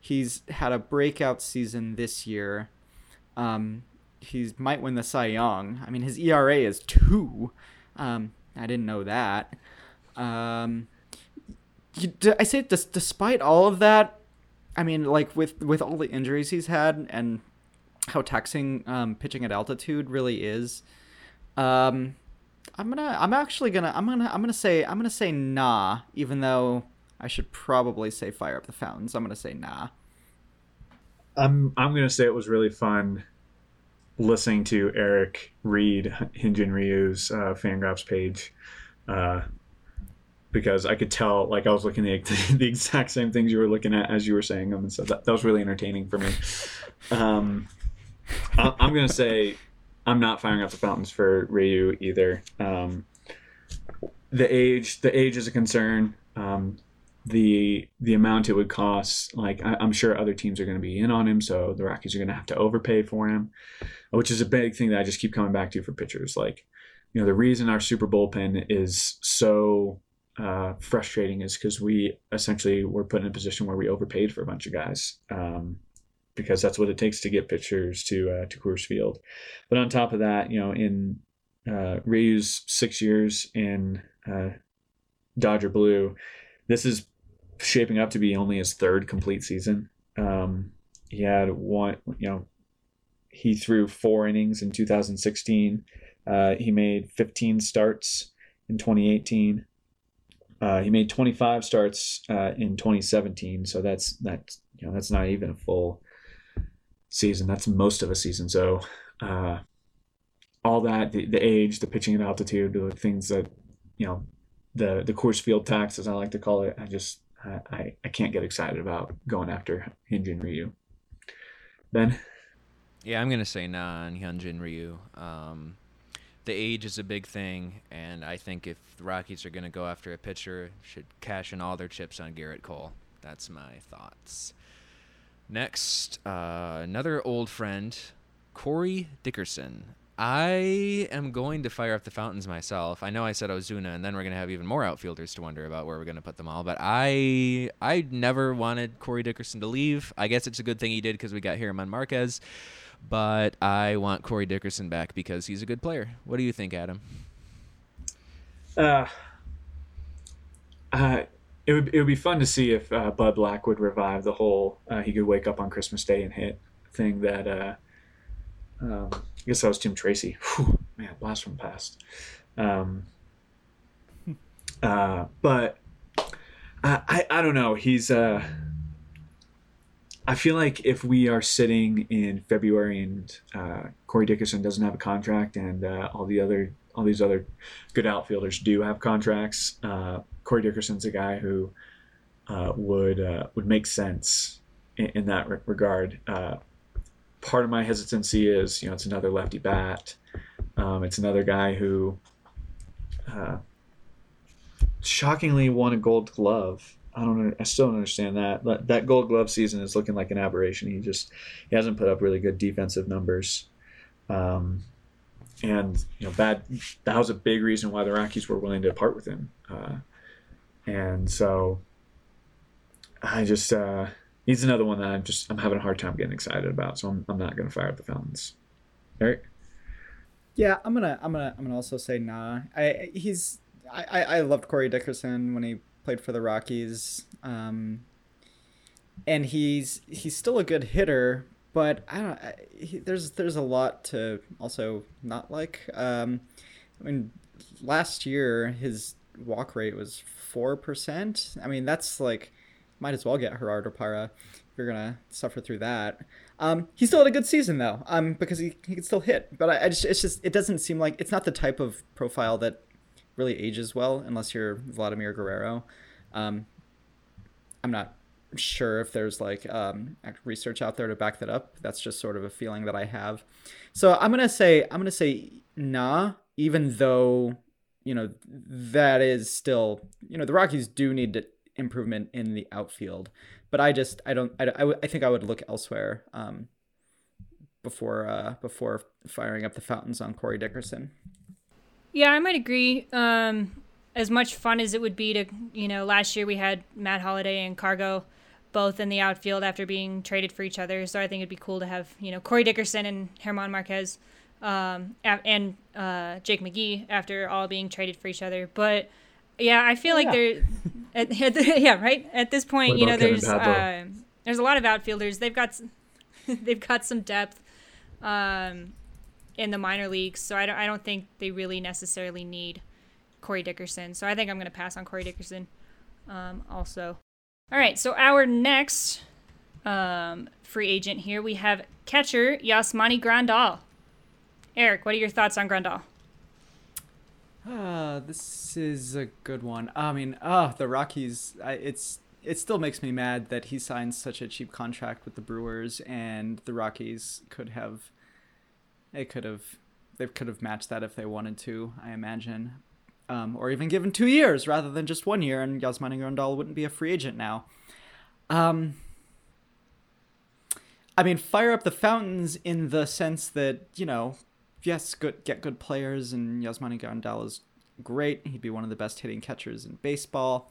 He's had a breakout season this year. Um, he might win the Cy Young. I mean, his ERA is two. Um, I didn't know that. Um, I say, despite all of that, I mean, like with with all the injuries he's had and how taxing um, pitching at altitude really is, um, I'm gonna, I'm actually gonna, I'm gonna, I'm gonna say, I'm gonna say nah, even though I should probably say fire up the fountains. I'm gonna say nah. I'm I'm gonna say it was really fun listening to Eric read Hyunjin Ryu's uh, Fangraphs page uh, because I could tell like I was looking at the, *laughs* the, exact same things you were looking at as you were saying them, and so that, that was really entertaining for me. Um, I, am gonna say I'm not firing up the fountains for Ryu either. Um, the age the age is a concern. Um, the the amount it would cost. Like I, am sure other teams are going to be in on him, so the Rockies are going to have to overpay for him, which is a big thing that I just keep coming back to for pitchers. Like, you know, the reason our super bullpen is so uh, frustrating is because we essentially were put in a position where we overpaid for a bunch of guys. Um, because that's what it takes to get pitchers to uh, to Coors Field. But on top of that, you know, in uh, Ryu's six years in uh, Dodger Blue, this is shaping up to be only his third complete season. Um, he had one, you know, he threw four innings in 2016. Uh, he made 15 starts in 2018. Uh, he made 25 starts uh, in 2017. So that's that's you know that's not even a full season. That's most of a season. So uh, all that the, the age, the pitching at altitude, the things that you know the the Coors Field tax, as I like to call it. I just I, I can't get excited about going after Hyunjin Ryu. Ben? Yeah, I'm going to say nah on Hyunjin Ryu. Um, the age is a big thing, and I think if the Rockies are going to go after a pitcher, should cash in all their chips on Gerrit Cole. That's my thoughts. Next, uh, another old friend, Corey Dickerson. I am going to fire up the fountains myself. I know I said Ozuna, and then we're gonna have even more outfielders to wonder about where we're gonna put them all. But I I never wanted Corey Dickerson to leave. I guess it's a good thing he did because we got German Marquez. But I want Corey Dickerson back because he's a good player. What do you think, Adam? Uh, uh, it would it would be fun to see if uh, Bud Black would revive the whole uh, he could wake up on Christmas Day and hit thing that uh, um, I guess that was Tim Tracy. *sighs* Whew, man, blast from past. Um, *laughs* uh, but I, I, I don't know. He's uh, I feel like if we are sitting in February and uh, Corey Dickerson doesn't have a contract and uh, all the other all these other good outfielders do have contracts, uh, Corey Dickerson's a guy who uh, would uh, would make sense in, in that re- regard. Uh, part of my hesitancy is, you know, it's another lefty bat. Um, it's another guy who shockingly won a Gold Glove I don't. I still don't understand that. That, that Gold Glove season is looking like an aberration. He just he hasn't put up really good defensive numbers, um, and you know, bad. That was a big reason why the Rockies were willing to part with him, uh, and so I just uh, he's another one that I'm just I'm having a hard time getting excited about. So I'm I'm not going to fire up the fountains. Eric. Yeah, I'm gonna I'm gonna I'm gonna also say nah. I he's I, I loved Corey Dickerson when he played for the Rockies. Um, and he's he's still a good hitter, but I don't. I, he, there's there's a lot to also not like. Um, I mean, last year his walk rate was four percent. I mean, that's like might as well get Gerardo Parra if you're gonna suffer through that. Um, he still had a good season though, um, because he, he could still hit. But I, I just it's just it doesn't seem like it's not the type of profile that really ages well unless you're Vladimir Guerrero. Um, I'm not sure if there's like um, research out there to back that up. That's just sort of a feeling that I have. So I'm gonna say I'm gonna say nah, even though you know that is still you know the Rockies do need improvement in the outfield but I just I don't I, I, I think I would look elsewhere um, before uh, before firing up the fountains on Corey Dickerson. Yeah, I might agree. Um, as much fun as it would be to you know last year we had Matt Holliday and Cargo both in the outfield after being traded for each other. So I think it'd be cool to have you know Corey Dickerson and German Marquez um, and uh, Jake McGee after all being traded for each other. But yeah, I feel oh, like yeah. they're at, *laughs* at yeah, right. At this point, you know, there's uh, there's a lot of outfielders. They've got *laughs* they've got some depth um, in the minor leagues, so I don't I don't think they really necessarily need Corey Dickerson. So I think I'm going to pass on Corey Dickerson. Um, also, all right. So our next um, free agent here we have catcher Yasmani Grandal. Eric, what are your thoughts on Grandal? Uh, this is a good one. I mean, ah, uh, the Rockies. I, it's it still makes me mad that he signed such a cheap contract with the Brewers, and the Rockies could have. They could have, they could have matched that if they wanted to. I imagine, um, or even given two years rather than just one year, and Yasmani Grandal wouldn't be a free agent now. Um. I mean, fire up the fountains in the sense that you know yes, good get good players, and Yasmani Grandal is great. He'd be one of the best hitting catchers in baseball.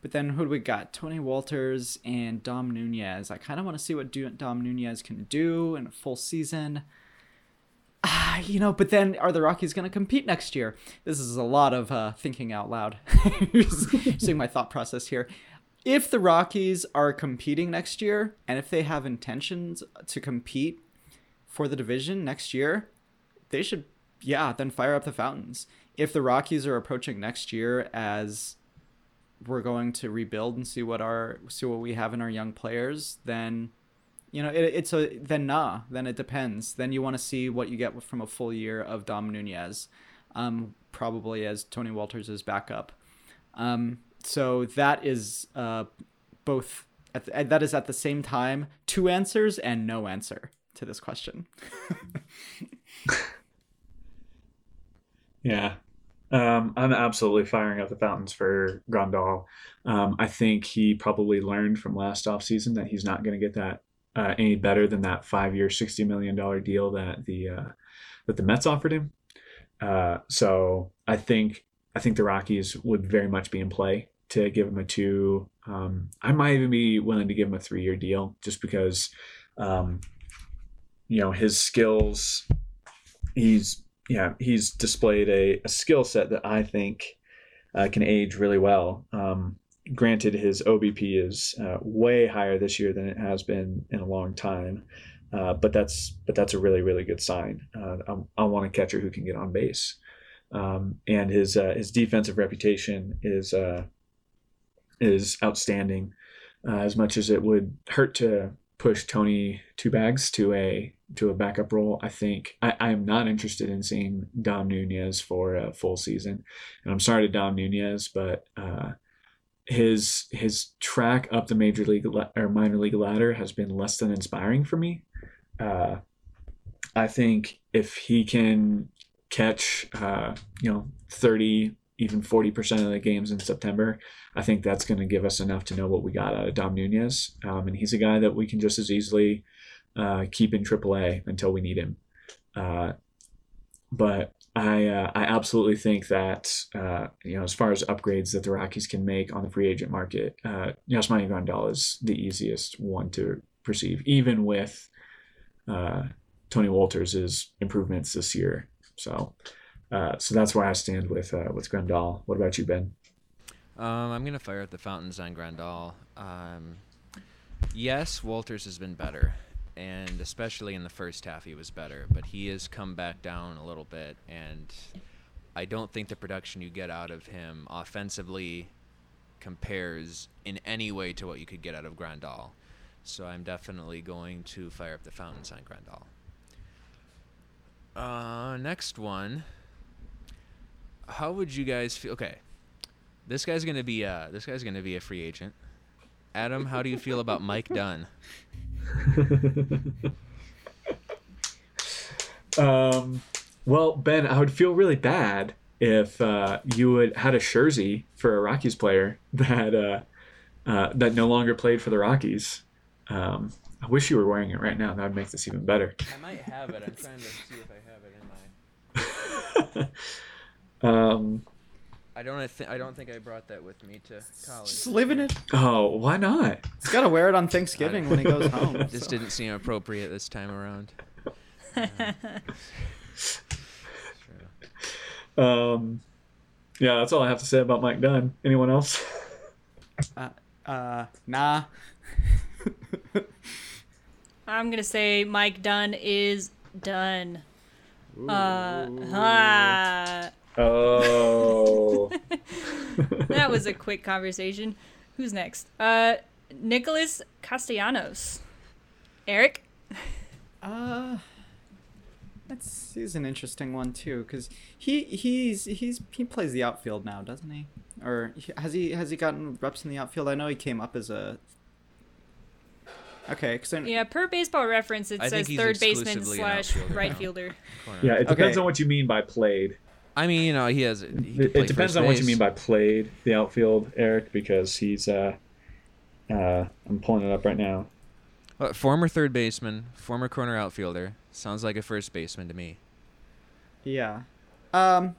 But then who do we got? Tony Wolters and Dom Nunez. I kind of want to see what Dom Nunez can do in a full season. Ah, you know, but then are the Rockies going to compete next year? This is a lot of uh, thinking out loud. *laughs* Seeing my thought process here. If the Rockies are competing next year, and if they have intentions to compete for the division next year, they should, yeah, then fire up the fountains. If the Rockies are approaching next year as we're going to rebuild and see what our see what we have in our young players, then you know it, it's a then nah. Then it depends. Then you want to see what you get from a full year of Dom Nunez, um, probably as Tony Wolters' backup. Um, so that is uh, both. At that is at the same time two answers and no answer to this question. *laughs* Yeah. Um, I'm absolutely firing up the fountains for Grandal. Um, I think he probably learned from last offseason that he's not going to get that uh, any better than that five-year, sixty million dollar deal that the uh, that the Mets offered him. Uh, so I think I think the Rockies would very much be in play to give him a two. Um, I might even be willing to give him a three-year deal just because, um, you know, his skills. He's yeah, he's displayed a, a skill set that I think uh, can age really well. Um, granted, his OBP is uh, way higher this year than it has been in a long time, uh, but that's but that's a really really good sign. Uh, I, I, want a catcher who can get on base, um, and his uh, his defensive reputation is uh, is outstanding. as much as it would hurt to push Tony Two Bags to a to a backup role. I think I, I am not interested in seeing Dom Nunez for a full season, and I'm sorry to Dom Nunez, but uh, his his track up the major league or minor league ladder has been less than inspiring for me. Uh, I think if he can catch uh, you know 30 even 40% of the games in September, I think that's going to give us enough to know what we got out of Dom Nunez. Um, and he's a guy that we can just as easily uh, keep in AAA until we need him. Uh, but I uh, I absolutely think that uh, you know as far as upgrades that the Rockies can make on the free agent market, uh, Yasmani Grandal is the easiest one to perceive, even with uh, Tony Wolters' improvements this year. So uh, so that's where I stand with uh, with Grandal. What about you, Ben? Um, I'm gonna fire at the fountains on Grandal. Um, yes, Wolters has been better, and especially in the first half, he was better. But he has come back down a little bit, and I don't think the production you get out of him offensively compares in any way to what you could get out of Grandal. So I'm definitely going to fire up the fountains on Grandal. Uh, next one. How would you guys feel? Okay, this guy's gonna be uh this guy's gonna be a free agent. Adam, how do you feel about Mike Dunn? *laughs* *laughs* um, well, Ben, I would feel really bad if uh, you would had a jersey for a Rockies player *laughs* that uh, uh, that no longer played for the Rockies. Um, I wish you were wearing it right now. That would make this even better. I might have it. I'm trying to see if I have it in my. *laughs* um, I don't. Th- I don't think I brought that with me to college. Just leaving it. Oh, why not? He's got to wear it on Thanksgiving when he goes *laughs* home. This so. didn't seem appropriate this time around. *laughs* um, yeah, that's all I have to say about Mike Dunn. Anyone else? *laughs* Uh, uh, nah. I'm gonna say Mike Dunn is done. Uh, ah. Oh. *laughs* that was a quick conversation. Who's next? Uh, Nicholas Castellanos. Eric. Uh, that's he's an interesting one too, because he he's he's he plays the outfield now, doesn't he? Or has he has he gotten reps in the outfield? I know he came up as a. Okay, because Yeah, per baseball reference, it I says third baseman exclusively slash right now. fielder. Yeah, it depends Okay. on what you mean by played. I mean, you know, he has. He It, it depends first on what you mean by played the outfield, Eric, because he's. Uh, uh, I'm pulling it up right now. Uh, former third baseman, former corner outfielder. Sounds like a first baseman to me. Yeah. Um.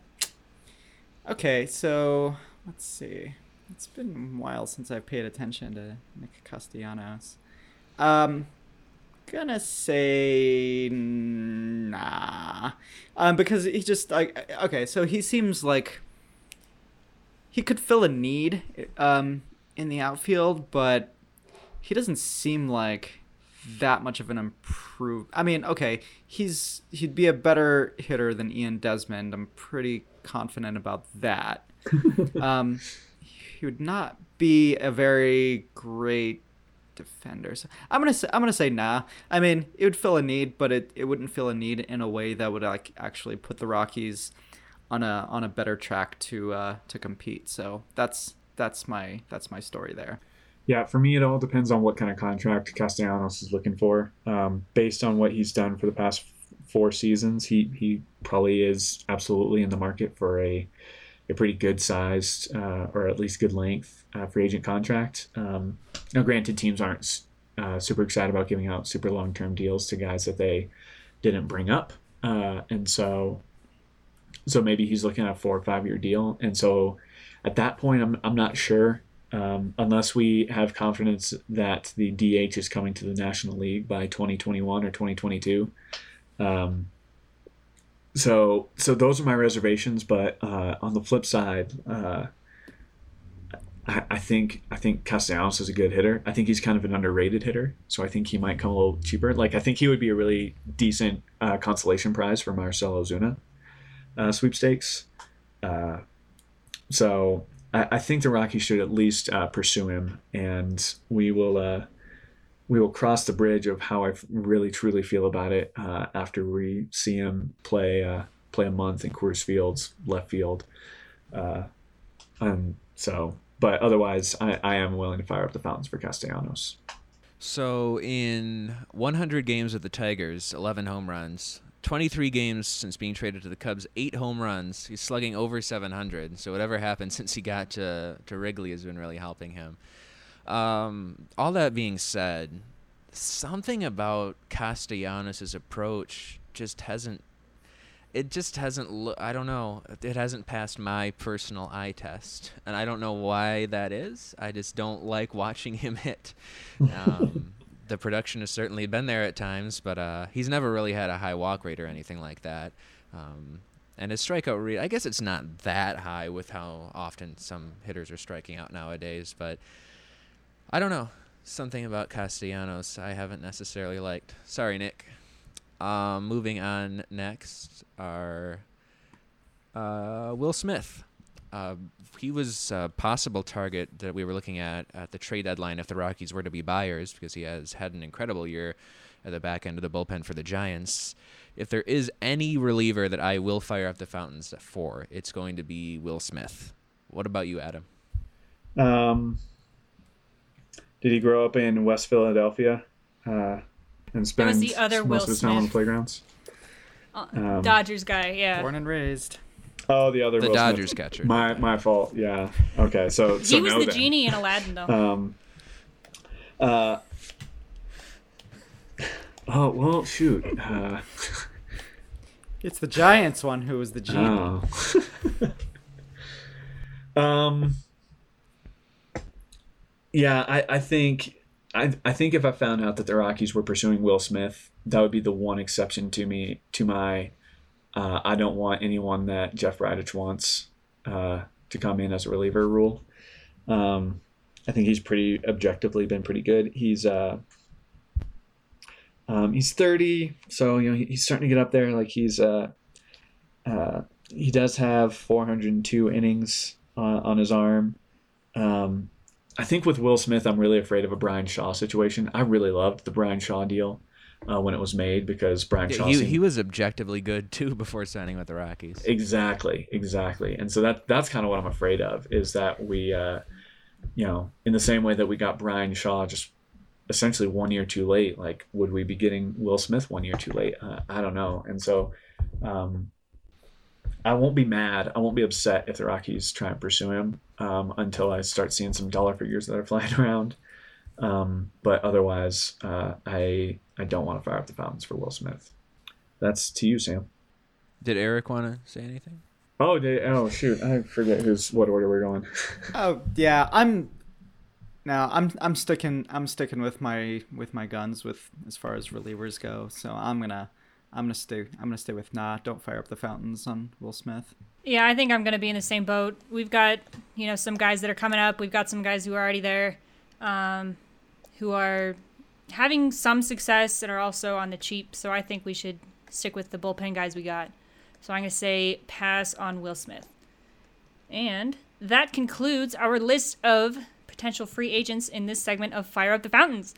Okay, so let's see. It's been a while since I've paid attention to Nick Castellanos. Um, gonna say nah, um, because he just like okay, so he seems like he could fill a need, um, in the outfield, but he doesn't seem like that much of an improve. I mean, okay, he's he'd be a better hitter than Ian Desmond. I'm pretty confident about that. *laughs* um, he would not be a very great defender. So I'm gonna say I'm gonna say nah. I mean, it would fill a need, but it, it wouldn't fill a need in a way that would like actually put the Rockies on a on a better track to uh, to compete. So that's that's my that's my story there. Yeah, for me, it all depends on what kind of contract Castellanos is looking for. Um, based on what he's done for the past four seasons, he he probably is absolutely in the market for a a pretty good sized uh, or at least good length uh, free agent contract. Um, now, granted, teams aren't uh, super excited about giving out super long term deals to guys that they didn't bring up, uh, and so so maybe he's looking at a four or five year deal, and so at that point, I'm I'm not sure um, unless we have confidence that the DH is coming to the National League by 2021 or 2022. Um, so, so those are my reservations. But uh, on the flip side, uh, I, I think I think Castellanos is a good hitter. I think he's kind of an underrated hitter. So I think he might come a little cheaper. Like I think he would be a really decent uh, consolation prize for Marcell Ozuna uh, sweepstakes. Uh, so I, I think the Rockies should at least uh, pursue him, and we will we will cross the bridge of how I really truly feel about it uh, after we see him play uh, play a month in Coors Field's left field. Uh, and so, but otherwise, I, I am willing to fire up the fountains for Castellanos. So in 100 games with the Tigers, 11 home runs, 23 games since being traded to the Cubs, eight home runs. He's slugging over 700. So whatever happened *laughs* since he got to to Wrigley has been really helping him. Um, all that being said, something about Castellanos' approach just hasn't. It just hasn't. Lo- I don't know. It hasn't passed my personal eye test, and I don't know why that is. I just don't like watching *laughs* him hit. Um, *laughs* the production has certainly been there at times, but uh, he's never really had a high walk rate or anything like that. Um, and his strikeout rate, I guess it's not that high with how often some hitters are striking out nowadays, but I don't know. Something about Castellanos I haven't necessarily liked. Sorry, Nick. Um, moving on next are uh, Will Smith. Uh, he was a possible target that we were looking at at the trade deadline if the Rockies were to be buyers because he has had an incredible year at the back end of the bullpen for the Giants. If there is any reliever that I will fire up the fountains for, it's going to be Will Smith. What about you, Adam? Um, did he grow up in West Philadelphia uh, and spend the other most Will of his time on the playgrounds? Uh, Um, Dodgers guy, yeah. Born and raised. Oh, the other The Will Smith. Dodgers catcher. My my fault. Yeah. Okay. So so he was no the then. genie in Aladdin, though. Um. Uh. Oh well, shoot. Uh, It's the Giants one who was the genie. oh. *laughs* um. Yeah, I I think I I think if I found out that the Rockies were pursuing Will Smith, that would be the one exception to me to my. Uh, I don't want anyone that Jeff Bridich wants uh, to come in as a reliever rule. Um, I think he's pretty objectively been pretty good. He's uh, um, he's 30, so you know he- he's starting to get up there. Like he's uh, uh, he does have 402 innings on, on his arm. Um, I think with Will Smith, I'm really afraid of a Bryan Shaw situation. I really loved the Bryan Shaw deal uh, when it was made because Bryan Yeah, Shaw he, seemed- he was objectively good too before signing with the Rockies. Exactly, exactly. And so that that's kind of what I'm afraid of is that we, uh, you know, in the same way that we got Bryan Shaw just essentially one year too late, like would we be getting Will Smith one year too late? Uh, I don't know. And so, um, I won't be mad. I won't be upset if the Rockies try and pursue him um, until I start seeing some dollar figures that are *laughs* flying around. Um, but otherwise, uh, I I don't want to fire up the fountains for Will Smith. That's to you, Sam. Did Eric want to say anything? Oh, they, oh shoot! I forget who's what order we're going. *laughs* Oh yeah, I'm. Now I'm I'm sticking I'm sticking with my with my guns with as far as relievers go. So I'm gonna I'm gonna stay I'm gonna stay with nah. Don't fire up the fountains on Will Smith. Yeah, I think I'm going to be in the same boat. We've got, you know, some guys that are coming up. We've got some guys who are already there, um, who are having some success and are also on the cheap. So I think we should stick with the bullpen guys we got. So I'm going to say pass on Will Smith. And that concludes our list of potential free agents in this segment of Fire Up the Fountains.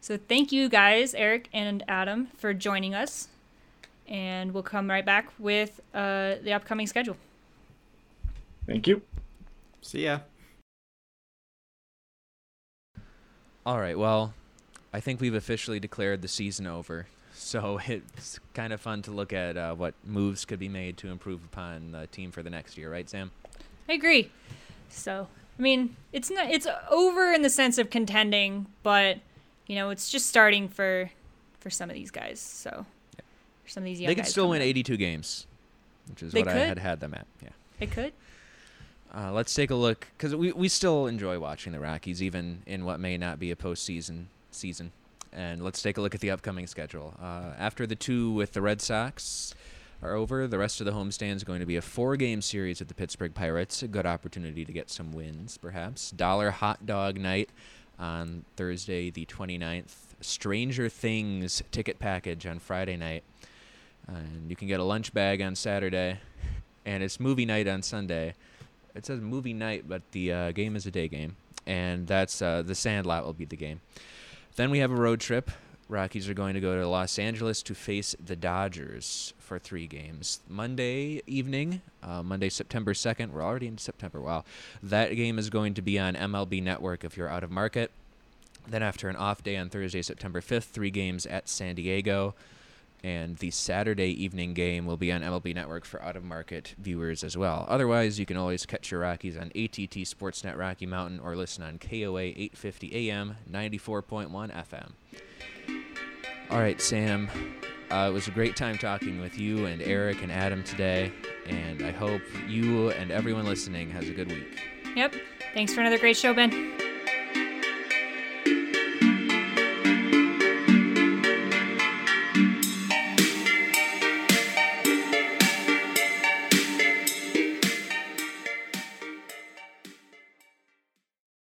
So thank you guys, Eric and Adam, for joining us. And we'll come right back with uh, the upcoming schedule. Thank you. See ya. All right. Well, I think we've officially declared the season over. So *laughs* it's kind of fun to look at uh, what moves could be made to improve upon the team for the next year, right, Sam? I agree. So, I mean, it's not it's over in the sense of contending, but you know, it's just starting for for some of these guys. So, for some of these young they could guys still win 82 games, which is They what I had had them at. Yeah. They could. Uh, let's take a look because we, we still enjoy watching the Rockies, even in what may not be a postseason season. And let's take a look at the upcoming schedule. Uh, after the two with the Red Sox are over, the rest of the homestand is going to be a four-game series with the Pittsburgh Pirates. A good opportunity to get some wins, perhaps. Dollar hot dog night on Thursday, the 29th. Stranger Things ticket package on Friday night. And you can get a lunch bag on Saturday, and it's movie night on Sunday. It says movie night, but the uh, game is a day game, and that's uh, the Sandlot will be the game. Then we have a road trip. Rockies are going to go to Los Angeles to face the Dodgers for three games. Monday evening, uh, Monday, September 2nd. We're already in September. Wow. That game is going to be on MLB Network if you're out of market. Then, after an off day on Thursday, September 5th, three games at San Diego. And the Saturday evening game will be on MLB Network for out of market viewers as well. Otherwise, you can always catch your Rockies on ATT Sportsnet Rocky Mountain or listen on KOA 850 AM, 94.1 FM. All right, Sam. Uh, it was a great time talking with you and Eric and Adam today, and I hope you and everyone listening has a good week. Yep. Thanks for another great show, Ben.